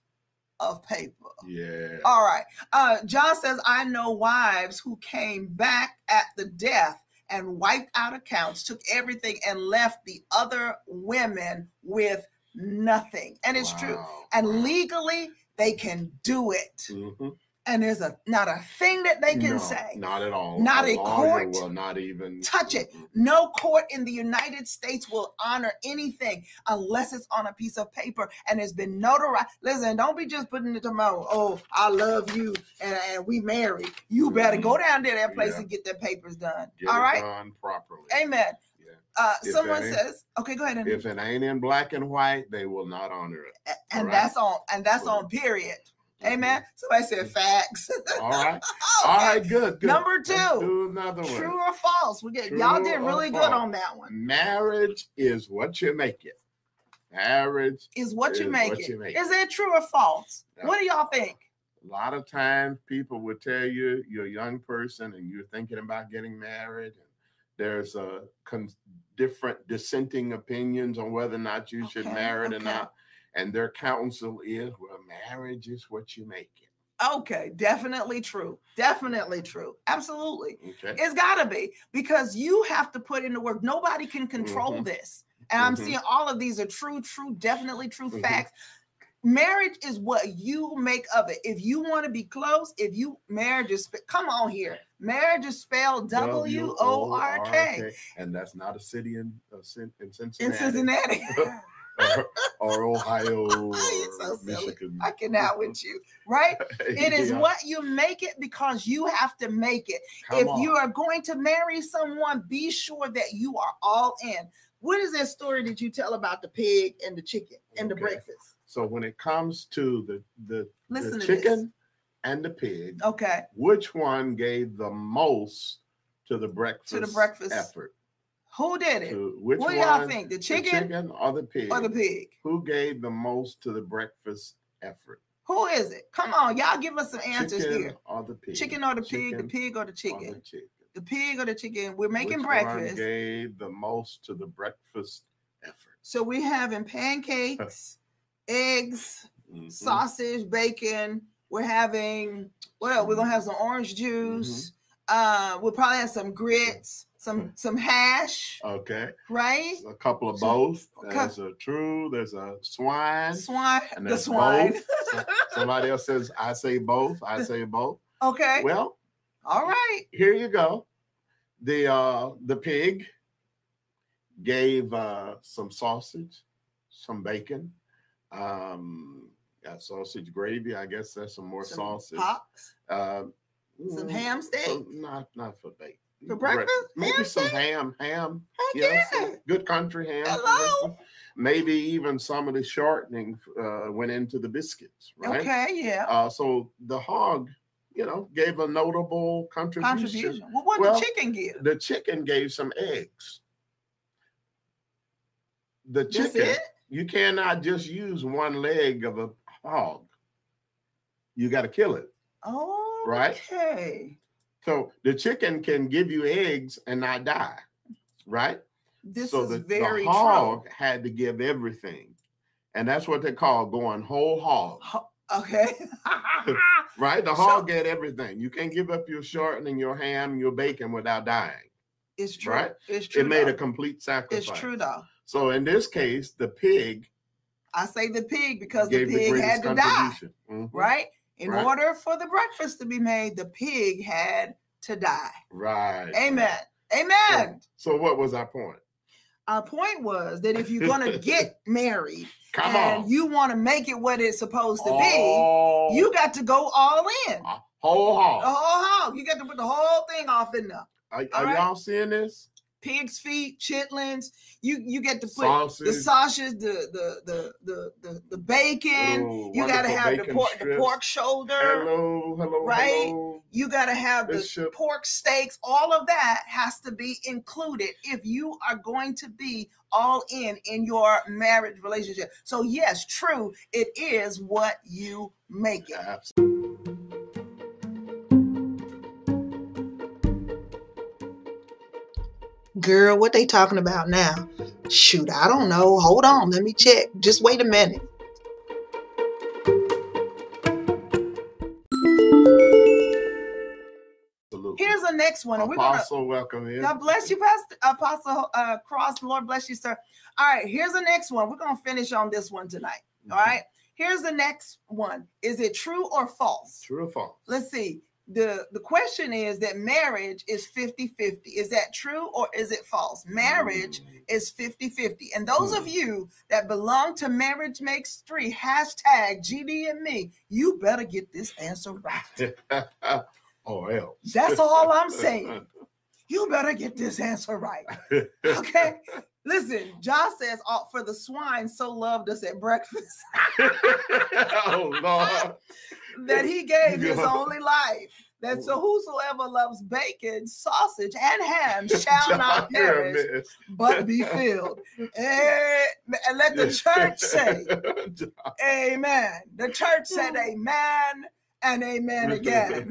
of paper. Yeah. All right. Uh, John says, I know wives who came back at the death and wiped out accounts, took everything, and left the other women with nothing. And it's true. And legally, they can do it. Mhm. And there's a not a thing that they can No, say. Not at all. Not a lawyer court. Will not even Touch it. No court in the United States will honor anything unless it's on a piece of paper and it's been notarized. Listen, don't be just putting it tomorrow. Oh, I love you and, and we married. You better go down there that place Yeah. and get their papers done. Get All right. done properly. Amen. Yeah. Uh, someone says, okay, go ahead. And, If it ain't in black and white, they will not honor it. and right. that's on and that's on period. Amen. Somebody said facts. All right. Okay. All right. Good. good. Number Let's two. do another True or false? We get y'all did really good on that one. Marriage is what you make it. Marriage. Is what you make what it. you make Is it true or false? What do y'all think? A lot of times people will tell you you're a young person and you're thinking about getting married. And there's a con- different dissenting opinions on whether or not you should marry it or not. And their counsel is, well, marriage is what you make it. Okay, definitely true. Definitely true. Absolutely. Okay. It's got to be because you have to put in the work. Nobody can control Mhm. this. And I'm Mhm. seeing all of these are true, true, definitely true Mhm. facts. Marriage is what you make of it. If you want to be close, if you marriage is come on here. Marriage is spelled W O R K, And that's not a city in, uh, in Cincinnati. in Cincinnati. or, or Ohio or so. Michigan. I cannot with you, right? It is Yeah. what you make it because you have to make it. Come if on. you are going to marry someone, be sure that you are all in. What is that story that you tell about the pig and the chicken and the breakfast? So when it comes to the the, Listen the chicken and the pig. Okay. which one gave the most to the breakfast to the breakfast. effort? Who did it? To which what do y'all think? The the chicken, chicken or the pig? or the pig? Who gave the most to the breakfast effort? Who is it? Come on, y'all give us some answers chicken here. or the pig? Chicken or the pig? The pig or the or chicken? the chicken? The pig or the chicken? We're making Which breakfast. One gave the most to the breakfast effort? So we're having pancakes, eggs, Mhm. sausage, bacon. We're having well, we're gonna have some orange juice. Mm-hmm. Uh, we'll probably have some grits, some some hash, Okay. right? A couple of both. There's a true. There's a swine. Swine, And the swine. So- Somebody else says I say both. I say both. Okay, Well, all right. here you go. The uh the pig gave uh some sausage, some bacon, um got sausage gravy. I guess there's some more Some sausage. Pops, Uh, some mm, ham steak. not not for bacon. For Bre- breakfast? Maybe Ham some steak? ham, ham. Heck Yes, yeah. good country ham. Hello? Maybe even some of the shortening uh, went into the biscuits, right? Okay, yeah. Uh, so the hog, you know, gave a notable contribution. Contribution. Well, what Well, did chicken give? The chicken gave some eggs. The chicken, you cannot just use one leg of a hog. You got to kill it. Oh, Right? Okay. So the chicken can give you eggs and not die, right? This so is the, very the hog had to give everything. And that's what they call going whole hog. Ho- Okay. right? The So- hog get everything. You can't give up your shortening, your ham, your bacon without dying. it's true. Right? It's true. It made though. a complete sacrifice. It's true though. So in this case, the pig I say the pig because the gave the pig had to die, contribution. Mhm. right? In Right. order for the breakfast to be made, the pig had to die. Right. Amen. Amen. So what was our point? Our point was that if you're going to get married Come and on. you want to make it what it's supposed to All- be, oh. you got to go all in. a whole The hog. whole hog. You got to put the whole thing off in there. Are, are right. y'all seeing this? Pig's feet, chitlins. You you get to put Sausage. the sausage, the the the the the, the bacon. Oh, you got to have the pork, the pork shoulder. Hello, hello, right? hello. You got to have the Bishop. pork steaks. All of that has to be included if you are going to be all in in your marriage relationship. So yes, true, it is what you make it. Absolutely. Girl, what they talking about now? Shoot, I don't know. Hold on, let me check. Just wait a minute. Here's the next one. and we're gonna Apostle, welcome in. God bless you, Pastor Apostle uh, Cross. Lord bless you, sir. All right, here's the next one. We're gonna finish on this one tonight. All Mm-hmm. right. Here's the next one. Is it true or false? True or false? Let's see. The the question is that marriage is 50-50. Is that true or is it false? Marriage Mm. is 50-50. And those of Hmm. you that belong to Marriage Makes Three, hashtag GD and me, you better get this answer right. or else. That's all I'm saying. You better get this answer right. Okay. Listen, Josh says, oh, for the swine so loved us at breakfast oh Lord. that he gave his only life. That so whosoever loves bacon, sausage, and ham shall not perish, but be filled. Eh, And let the church say, Amen. The church said amen and amen again.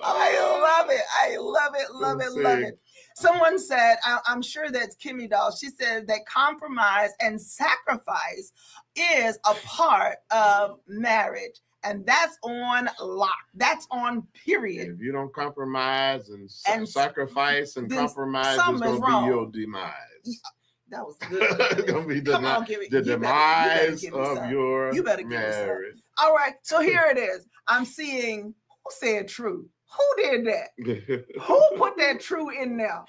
Oh, I love it. I love it, love it, love it. Someone said, I, am sure that's Kimmy Doll. She said that compromise and sacrifice is a part of marriage. And that's on lock. That's on period. If you don't compromise and, And sacrifice and compromise, it's gonna be your demise. Uh, that was it's good. gonna be the, Come on, give it. the you better- you better demise of some. your You better give me some. marriage. All right. So here it is. I'm seeing who said true. Who did that? Who put that true in there?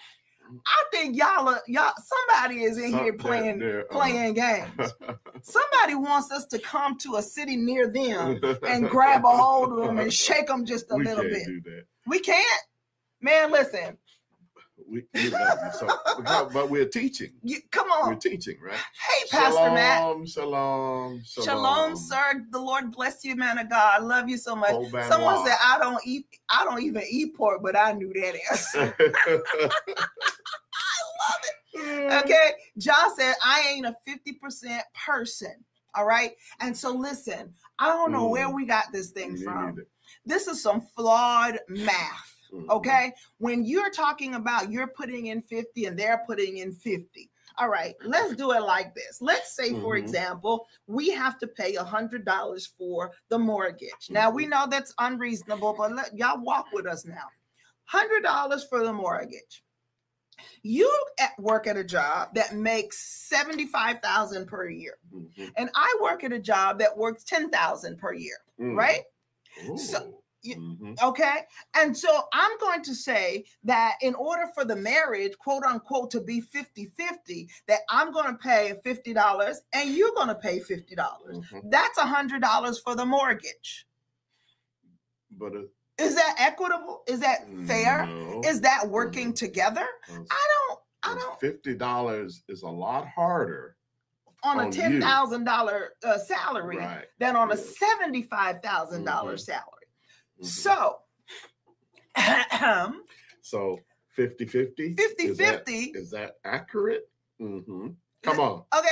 I think y'all are y'all somebody is in here playing they're- uh, playing games. Somebody wants us to come to a city near them and grab a hold of them and shake them just a we little can't bit. do that. We can't. Man, listen. We, we love you so, but- but we're teaching. You, come on. We're teaching, right? Hey, Pastor Matt. Shalom, shalom, Shalom, shalom. sir. The Lord bless you, man of God. I love you so much. Someone said I don't eat. I don't even eat pork, but I knew that answer. I love it. Okay. John said, I ain't a 50% person. All right. And so listen, I don't know where Mm. we got this thing from. This is some flawed math. Mhm. Okay. When you're talking about you're putting in 50 and they're putting in 50. All right, let's do it like this. Let's say, for Mhm. example, we have to pay $100 for the mortgage. Now, we know that's unreasonable, but let, y'all walk with us now. $100 for the mortgage. You at work at a job that makes 75,000 per year, Mhm. and I work at a job that works 10,000 per year, Mm. right? Ooh. So- you- Mhm. Okay. And so I'm going to say that in order for the marriage, quote unquote, to be 50 50, that I'm going to pay $50 and you're going to pay $50. Mhm. That's $100 for the mortgage. But is that equitable? Is that fair? no, Is that working together? because- I don't, I don't, Fifty dollars is a lot harder, on a on you. $10,000 uh, salary right? than on a $75,000 Mhm. salary. Mhm. So, 50 So 50 50? Is that, 50. is that accurate? hmm Come on. Okay.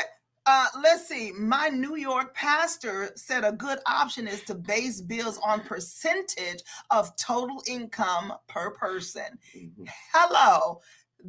Uh, let's see. My New York pastor said a good option is to base bills on percentage of total income per person. Mhm. Hello.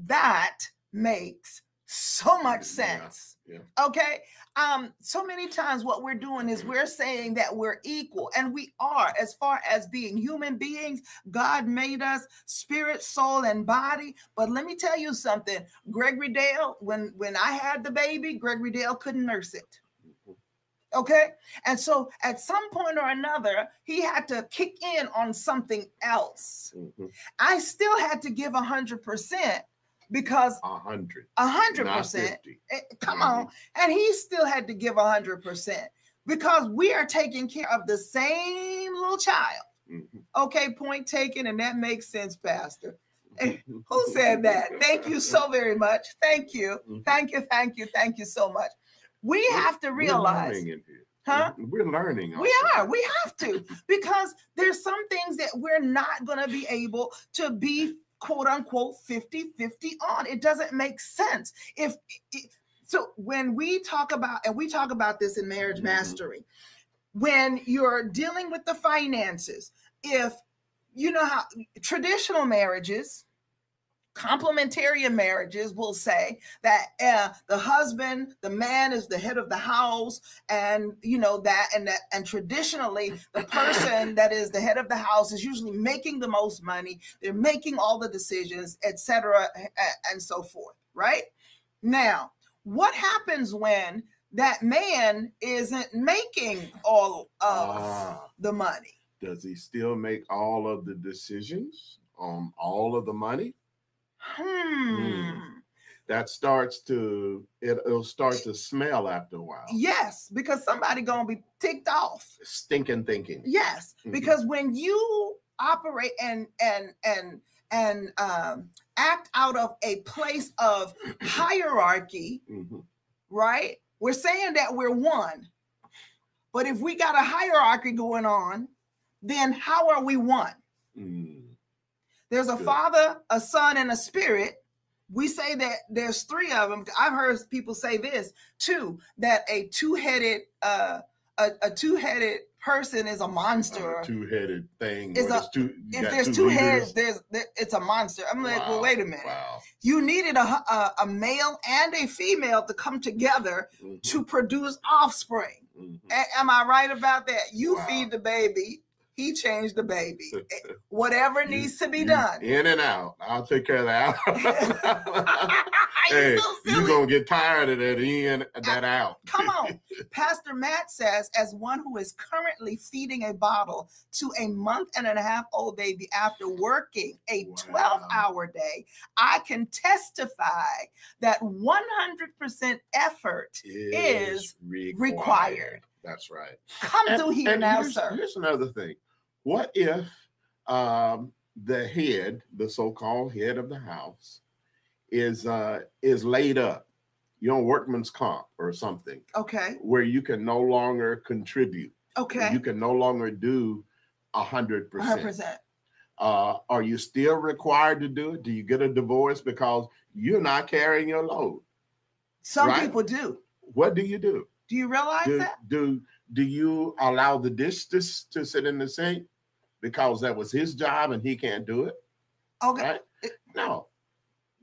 That makes so much sense. yeah. Okay. Um, so many times what we're doing is we're saying that we're equal, and we are as far as being human beings. God made us spirit, soul, and body. But let me tell you something. Gregory Dale, when when I had the baby, Gregory Dale couldn't nurse it. Mhm. Okay. And so at some point or another, he had to kick in on something else. Mhm. I still had to give a hundred percent because A hundred, a hundred percent. Eh, Come on. And he still had to give a 100% because we are taking care of the same little child. Mhm. Okay, point taken. And that makes sense, Pastor. Who said that? Thank you so very much. Thank you. Mhm. Thank you. Thank you. Thank you so much. We We're- have to realize, learning in here. huh? We're learning. We are. We have to because there's some things that we're not going to be able to be quote unquote 50 50 on. It doesn't make sense. If it- so, when we talk about, and we talk about this in marriage Mhm. mastery, when you're dealing with the finances, if you know how traditional marriages, complementarian marriages will say that uh, the husband the man is the head of the house and you know that and that and traditionally the person that is the head of the house is usually making the most money they're making all the decisions etc and so forth right? Now what happens when that man isn't making all of Ah, the money? Does he still make all of the decisions on all of the money? Hmm That starts to it, it'll start to smell after a while. yes because somebody gonna be ticked off Stinking thinking. Yes, Mhm. because when you operate and and and and um, act out of a place of hierarchy, Mhm. right? We're saying that we're one. But if we got a hierarchy going on, then how are we one? Mm. There's a Good. father, a son, and a spirit. We say that there's three of them. I've heard people say this too: that a two-headed, uh, a, a two-headed person is a monster. A two-headed thing. Is a- two, if there's two two heads, there's there, it's a monster. I'm like, well, wait a minute. Wow. You needed a, a a male and a female to come together Mhm, to produce offspring. mhm. A- am I right about that? You Wow. feed the baby, he changed the baby. Eh, Whatever You- needs to be done. In and out. I'll take care of that. Hey, so you're gonna get tired of that in, that out. Come on. Pastor Matt says, as one who is currently feeding a bottle to a month and a half old baby after working a Wow. 12 hour day, I can testify that 100% effort is required. That's right. Come And- through here now, here's, sir. Here's another thing. What if um, the head, the so-called head of the house, is uh, is laid up, you know, workman's comp or something, Okay. where you can no longer contribute, Okay. you can no longer do a hundred 100%. percent. Uh, are you still required to do it? Do you get a divorce because you're not carrying your load? Some Right. people do. What do you do? Do you realize do, that? do do you allow the dish to, to sit in the sink because that was his job and he can't do it? Okay. Right? No.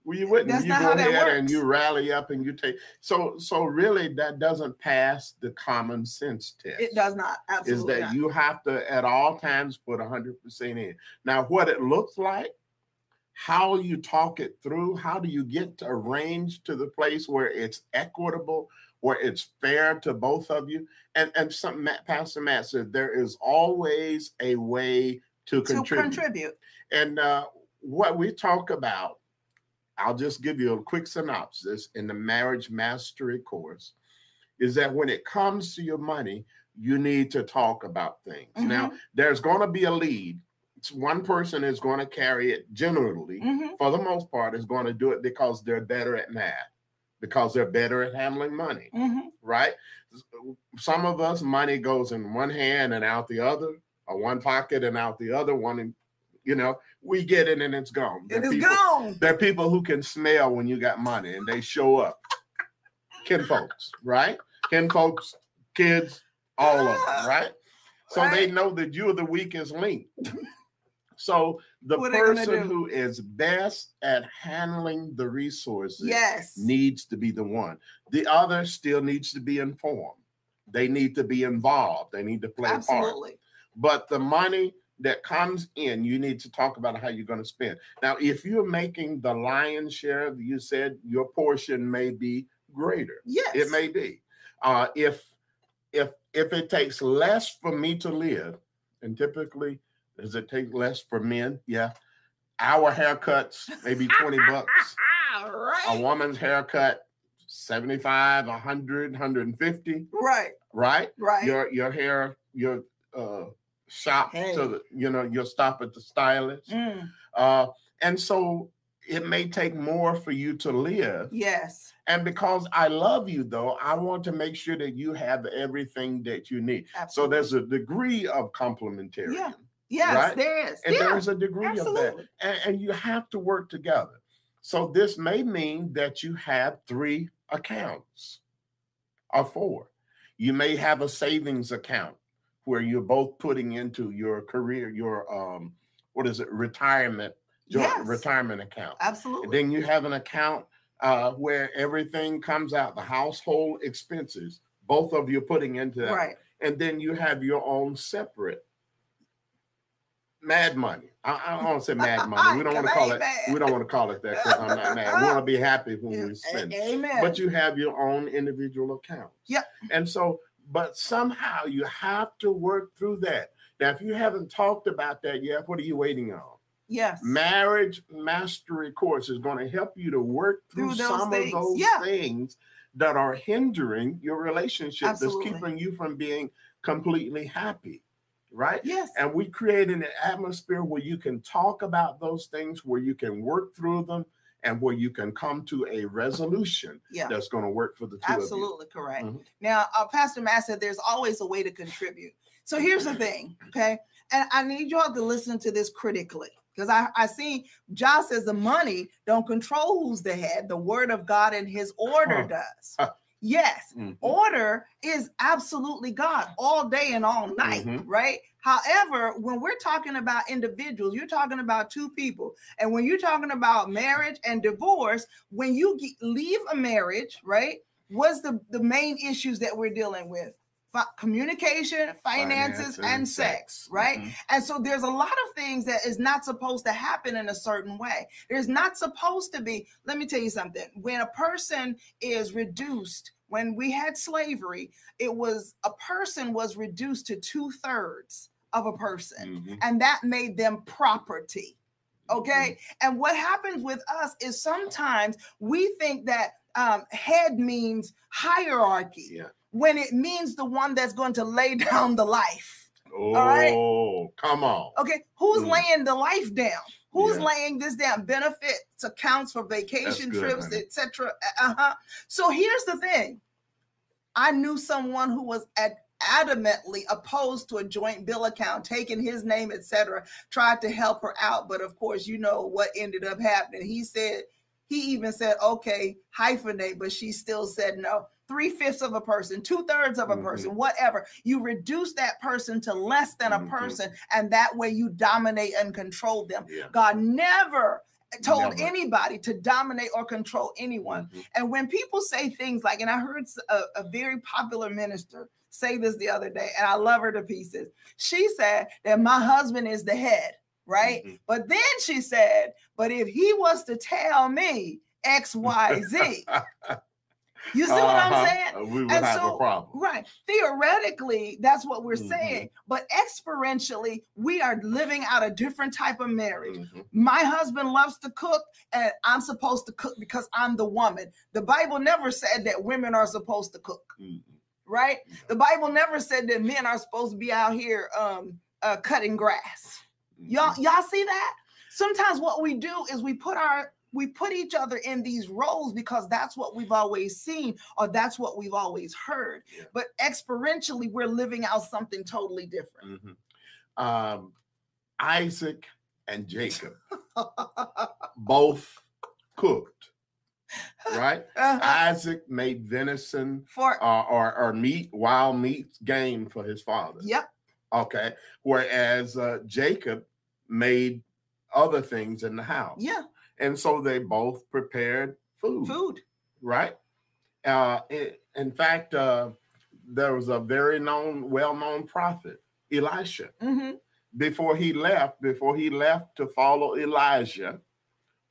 Well, you wouldn't. That's you not go how that ahead and you rally up and you take. So so really that doesn't pass the common sense test. It does not. Absolutely. Is that not. you have to at all times put hundred percent in. Now, what it looks like, how you talk it through, how do you get to arrange to the place where it's equitable, where it's fair to both of you? And and some Matt, Pastor Matt said there is always a way to to contribute. contribute. And uh, what we talk about, I'll just give you a quick synopsis in the marriage mastery course, is that when it comes to your money, you need to talk about things. Now, there's going to be a lead. It's one person is going to carry it generally, Mhm. for the most part, is going to do it because they're better at math, because they're better at handling money, Mhm. right? Some of us, money goes in one hand and out the other, or one pocket and out the other one. And, you know, we get it and it's gone. It people, gone. There are people who can smell when you got money and they show up. Kin folks, right? Kin folks, kids, all of them, right? So they know that you're the weakest link. So the What person who is best at handling the resources Yes. needs to be the one. The other still needs to be informed. They need to be involved. They need to play a part. Absolutely. But the money that comes in, you need to talk about how you're going to spend. Now, if you're making the lion's share, you said your portion may be greater. Yes. It may be. Uh, if if if it takes less for me to live, and typically does it take less for men? Yeah. Our haircuts maybe 20 bucks. Ah, A woman's haircut 75, 100, 150, Right. right? Right. Your your hair, your uh shop Hey. so that you know you'll stop at the stylist. Mm, Uh and so it may take more for you to live. yes. And because I love you though, I want to make sure that you have everything that you need. So there's a degree of complementarian. Yeah. Yes, right? there is. And yeah. there's a degree of that. And, and you have to work together. So this may mean that you have three accounts or four. You may have a savings account where you're both putting into your career, your um, what is it, retirement, joint Yes. retirement account. And Absolutely. then you have an account uh, where everything comes out, the household expenses, both of you putting into that. Right. And then you have your own separate mad money. I, I don't want to say mad money. We don't want to call it. mad. We don't want to call it that because I'm not mad. We want to be happy when Yeah, we spend. a- Amen. But you have your own individual accounts. Yeah. And so, but somehow you have to work through that. Now, if you haven't talked about that yet, what are you waiting on? yes. marriage mastery course is going to help you to work through, Through some things, of those yeah. things that are hindering your relationship Absolutely. that's keeping you from being completely happy right? Yes. And we create an atmosphere where you can talk about those things, where you can work through them, and where you can come to a resolution Yeah. that's going to work for the two Absolutely correct. Mhm. Now, uh, Pastor Matt said there's always a way to contribute. So here's the thing, okay? And I need y'all to listen to this critically because I, I see John says the money don't control who's the head. The word of God and his order Huh. does. Yes. Mhm. order is absolutely God all day and all night, Mhm. right? However, when we're talking about individuals, you're talking about two people. And when you're talking about marriage and divorce, when you leave a marriage, right? What's the, the main issues that we're dealing with? Communication, finances, Finance and sex, right? Mhm. And so there's a lot of things that is not supposed to happen in a certain way. There's not supposed to be, let me tell you something. When a person is reduced, when we had slavery, it was a person was reduced to two thirds of a person, Mhm. and that made them property. Okay. And what happens with us is sometimes we think that um, head means hierarchy Yeah. When it means the one that's going to lay down the life. Oh, right. come on. Okay, who's Mm. laying the life down? Who's Yeah. laying this down? Benefits, accounts for vacation good, trips, etc. Uh-huh. So here's the thing. I knew someone who was at adamantly opposed to a joint bill account, taking his name, etc. Tried to help her out, but of course, you know what ended up happening. He said he even said, "Okay, hyphenate," but she still said no. Three fifths of a person, two thirds of a Mhm. person, whatever. You reduce that person to less than a Mhm. person, and that way you dominate and control them. Yeah. God never told Never. anybody to dominate or control anyone. Mhm. And when people say things like, and I heard a very popular minister say this the other day, and I love her to pieces. She said that my husband is the head, right? Mhm. But then she said, but if he was to tell me X, Y, Z, you see what I'm Uh-huh. saying? We would And have so- a problem. Right. Theoretically, that's what we're Mhm. saying. But experientially, we are living out a different type of marriage. Mhm. My husband loves to cook, and I'm supposed to cook because I'm the woman. The Bible never said that women are supposed to cook, Mhm. right? The Bible never said that men are supposed to be out here um, uh, cutting grass. Y'all, Mhm. y'all see that? Sometimes what we do is we put our we put each other in these roles because that's what we've always seen or that's what we've always heard. Yeah. But experientially, we're living out something totally different. Mhm. Um, Isaac and Jacob both cooked, right? Uh-huh. Isaac made venison For uh, or, or meat, wild meat, game for his father. yep, Okay. Whereas uh, Jacob made other things in the house. yeah, And so they both prepared food, food. right? Uh, in fact, uh, there was a very known, well-known prophet, Elisha. hmm Before he left, before he left to follow Elijah,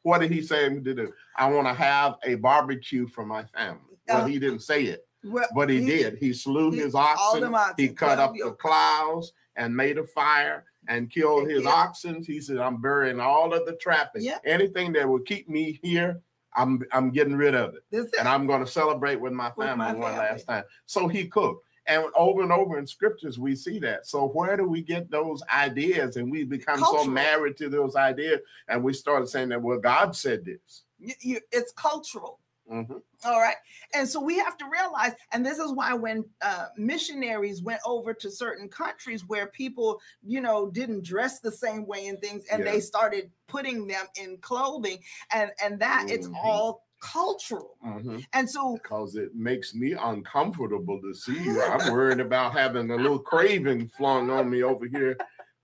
what did he say to do? I want to have a barbecue for my family. Well, Uh, he didn't say it, Well, but he did. He slew he- his oxen. oxen, He cut up the clouds and made a fire and killed his killed- oxen. He said, I'm burying all of the traffic. Yeah. Anything that will keep me here, I'm I'm getting rid of it. And I'm going to celebrate with my With family my one family. last time. So he cooked. And over and over in scriptures, we see that. So where do we get those ideas? And we become so married to those ideas, and we started saying that, well, God said this. it's cultural. Mhm. All right. And so we have to realize, and this is why when uh, missionaries went over to certain countries where people, you know, didn't dress the same way and things, and Yeah. they started putting them in clothing, and and that it's Mhm. all cultural. Mhm. And so because it makes me uncomfortable to see you. I'm worried about having a little craving flung on me over here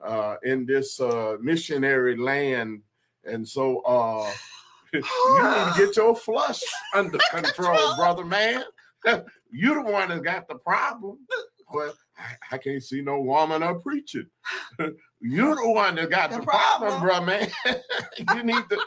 uh, in this uh, missionary land. And so uh, you need to get your flush under control, brother man. you the one that got the problem. Well, I, I can't see no woman or preaching. You're the one that got The the, problem, problem. bro, man. you need to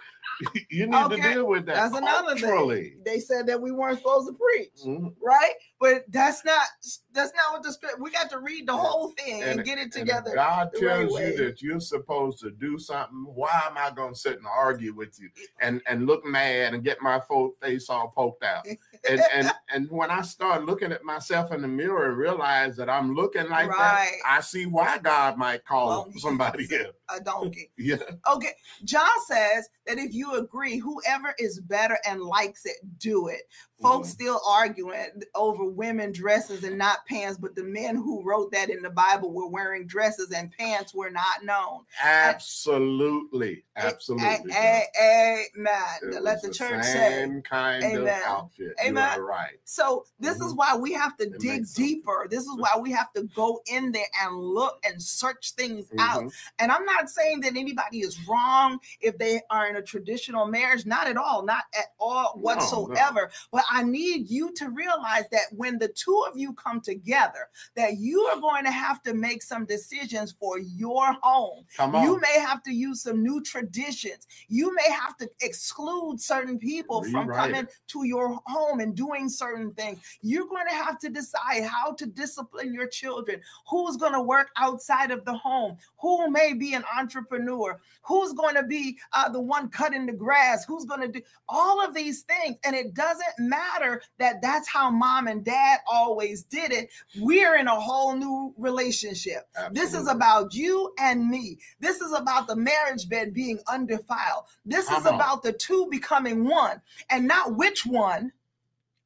you need Okay, to deal with that that's another thing. they said that we weren't supposed to preach, Mhm. right? But that's not that's not what the script. We got to read the whole thing and, and get it together. God tells right you that you're supposed to do something. Why am I going to sit and argue with you and and look mad and get my full face all poked out? and and and when I start looking at myself in the mirror and realize that I'm looking like right. that, I see why God might call well, somebody a donkey. yeah. Okay. John says that if you agree, whoever is better and likes it, do it. Folks mm-hmm. still arguing over women dresses and not pants, but the men who wrote that in the Bible were wearing dresses and pants were not known. Absolutely. Absolutely. A- a- amen. Let the, the church same say. kind amen. of outfit. Amen. right. So this mm-hmm. is why we have to it dig deeper. This is why we have to go in there and look and search things mm-hmm. out. And I'm not saying that anybody is wrong if they are in a traditional marriage. Not at all. Not at all whatsoever. No, no. But I need you to realize that when the two of you come together, that you are going to have to make some decisions for your home. You may have to use some new traditions. You may have to exclude certain people Rewrite from coming it. to your home and doing certain things. You're going to have to decide how to discipline your children. Who's going to work outside of the home? Who may be an entrepreneur? Who's going to be uh, the one cutting the grass? Who's going to do all of these things? And it doesn't matter matter that that's how mom and dad always did it. We're in a whole new relationship. Absolutely. This is about you and me. This is about the marriage bed being undefiled. This is about the two becoming one and not which one.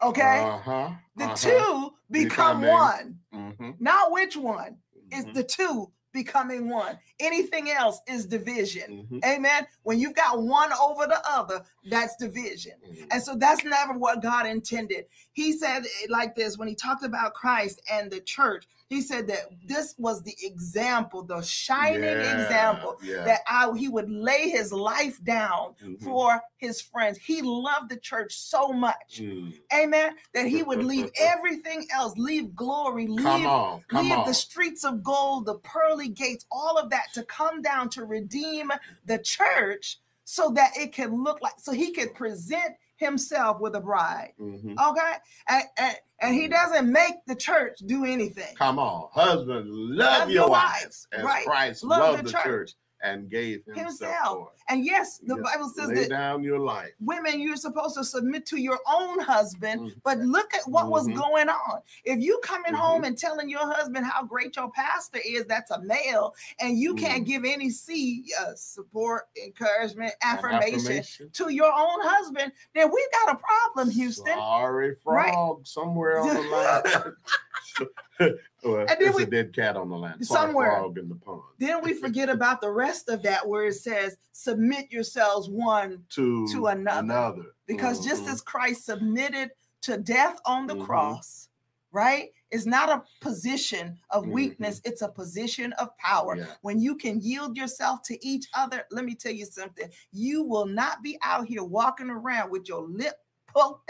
Okay. Uh-huh. The uh-huh. two become Becoming. one, mm-hmm. not which one. It's mm-hmm. the two becoming one. Anything else is division. Mm-hmm. Amen. When you've got one over the other, that's division. Mm-hmm. And so that's never what God intended. He said it like this when he talked about Christ and the church. He said that this was the example, the shining yeah, example yeah. that I, he would lay his life down mm-hmm. for his friends. He loved the church so much, mm. amen, that he would leave everything else, leave glory, leave, on, leave the streets of gold, the pearly gates, all of that to come down to redeem the church so that it can look like, so he could present himself with a bride. Mm-hmm. Okay? And, and, and, he doesn't make the church do anything. Come on. Husband, love, love your, your wives, as right? Christ love loved the, the church. church and gave himself. himself. And yes, the Bible says lay that down your life. Women, you're supposed to submit to your own husband. Mm-hmm. But look at what mm-hmm. was going on. If you coming mm-hmm. home and telling your husband how great your pastor is, that's a male, and you can't mm-hmm. give any C uh, support, encouragement, affirmation, affirmation, to your own husband, then we've got a problem, Houston. Sorry, frog, right? somewhere on the line. and then we, a dead cat on the line. Somewhere frog in the pond. then we forget about the rest of that where it says, "Submit yourselves one to to another." another. Because mm-hmm. just as Christ submitted to death on the mm-hmm. cross, right? It's not a position of mm-hmm. weakness, mm-hmm. it's a position of power. Yeah. When you can yield yourself to each other, let me tell you something. You will not be out here walking around with your lip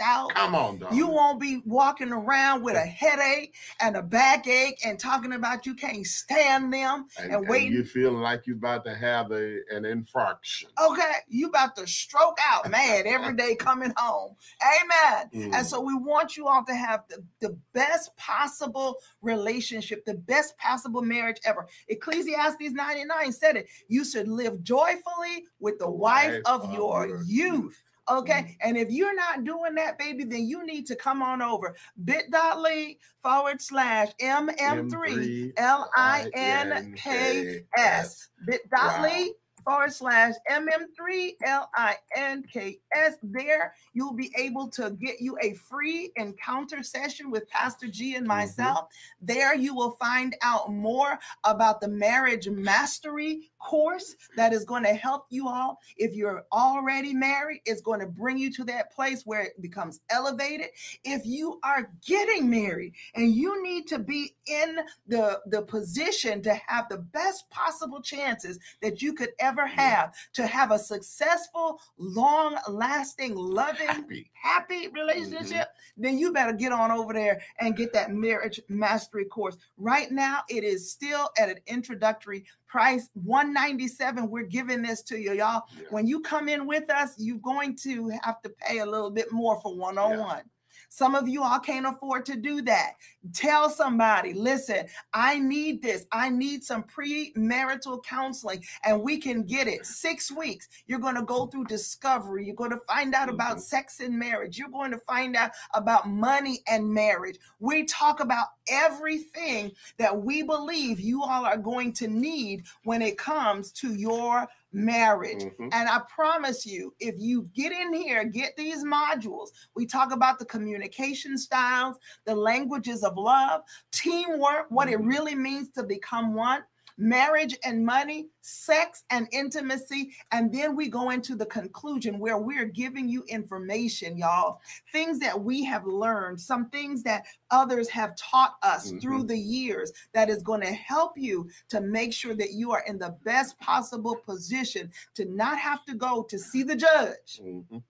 out. Come on, dog. You won't be walking around with a headache and a backache and talking about you can't stand them and, and waiting. you feeling like you're about to have a an infarction. Okay, you about to stroke out, man, every day coming home. Amen. Mm. And so we want you all to have the, the best possible relationship, the best possible marriage ever. Ecclesiastes 99 said it. You should live joyfully with the, the wife, wife, of, of your, your youth. youth. Okay. Mm-hmm. And if you're not doing that, baby, then you need to come on over bit.ly forward slash MM3 L I N K S. Bit.ly forward slash MM3LINKS. There, you'll be able to get you a free encounter session with Pastor G and mm-hmm. myself. Mm-hmm. There, you will find out more about the marriage mastery course that is going to help you all. If you're already married, it's going to bring you to that place where it becomes elevated. If you are getting married and you need to be in the, the position to have the best possible chances that you could ever have to have a successful, long lasting, loving, happy, happy relationship, mm-hmm. then you better get on over there and get that marriage mastery course. Right now, it is still at an introductory price 197 we're giving this to you y'all yeah. when you come in with us you're going to have to pay a little bit more for one-on-one. Some of you all can't afford to do that. Tell somebody, listen, I need this. I need some premarital counseling, and we can get it. Six weeks. You're going to go through discovery. You're going to find out about Mhm. sex and marriage. You're going to find out about money and marriage. We talk about everything that we believe you all are going to need when it comes to your marriage. Mhm. And I promise you, if you get in here, get these modules, we talk about the communication styles, the languages of love, teamwork, what it Mhm. really means to become one, marriage and money, sex and intimacy. And then we go into the conclusion where we're giving you information, y'all, things that we have learned, some things that others have taught us through the years that is going to help you to make sure that you are in the best possible position to not have to go to see the judge. Mhm.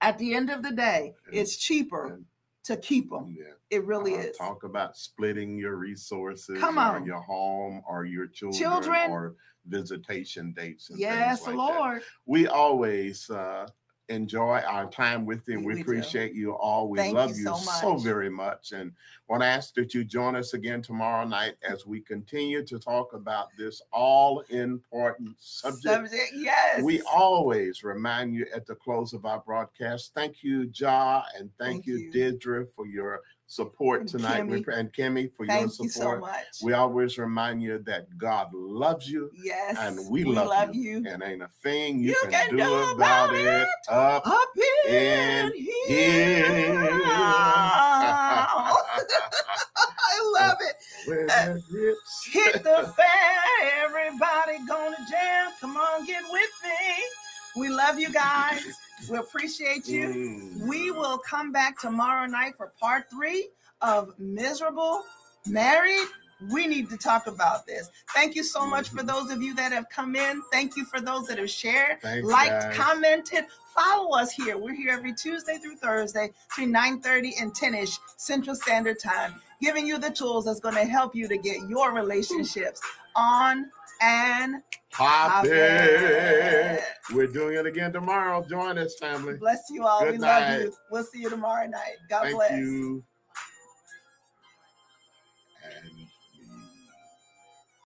At the end of the day, it's cheaper to keep them. Yeah. It really Uh, is. Talk about splitting your resources, Come on. your home, or your children, Children. or visitation dates. And Yes, like that. Lord. We always uh, enjoy our time with you. We- We, we do. appreciate you all. We Thank love you you, so so very much, and want to ask that you join us again tomorrow night as we continue to talk about this all important subject. Subject, yes. We always remind you at the close of our broadcast. Thank you, Ja, and thank, Thank you, you. Deirdre, for your support And tonight, We- and Kimmy for Thank your you so support. much. we always remind you that God loves you, yes. and we, love, you, and ain't a thing you, You can, do about it. Up Up in in here. I love it. Uh, Hits. Hit the fan. Everybody to jam. Come on, get with me. We love you guys. We appreciate you. Mm. We will come back tomorrow night for part three of Miserable Married. We need to talk about this. Thank you so much for Mhm. those of you that have come in. Thank you for those that have shared, Thanks, liked, guys. commented. Follow us here. We're here every Tuesday through Thursday between 9:30 and 10ish Central Standard Time, giving you the tools that's going to help you to get your relationships on and Pop it. We're doing it again tomorrow. Join us, family. Bless you all. Good we love you. We'll see you tomorrow night. God Thank bless. you.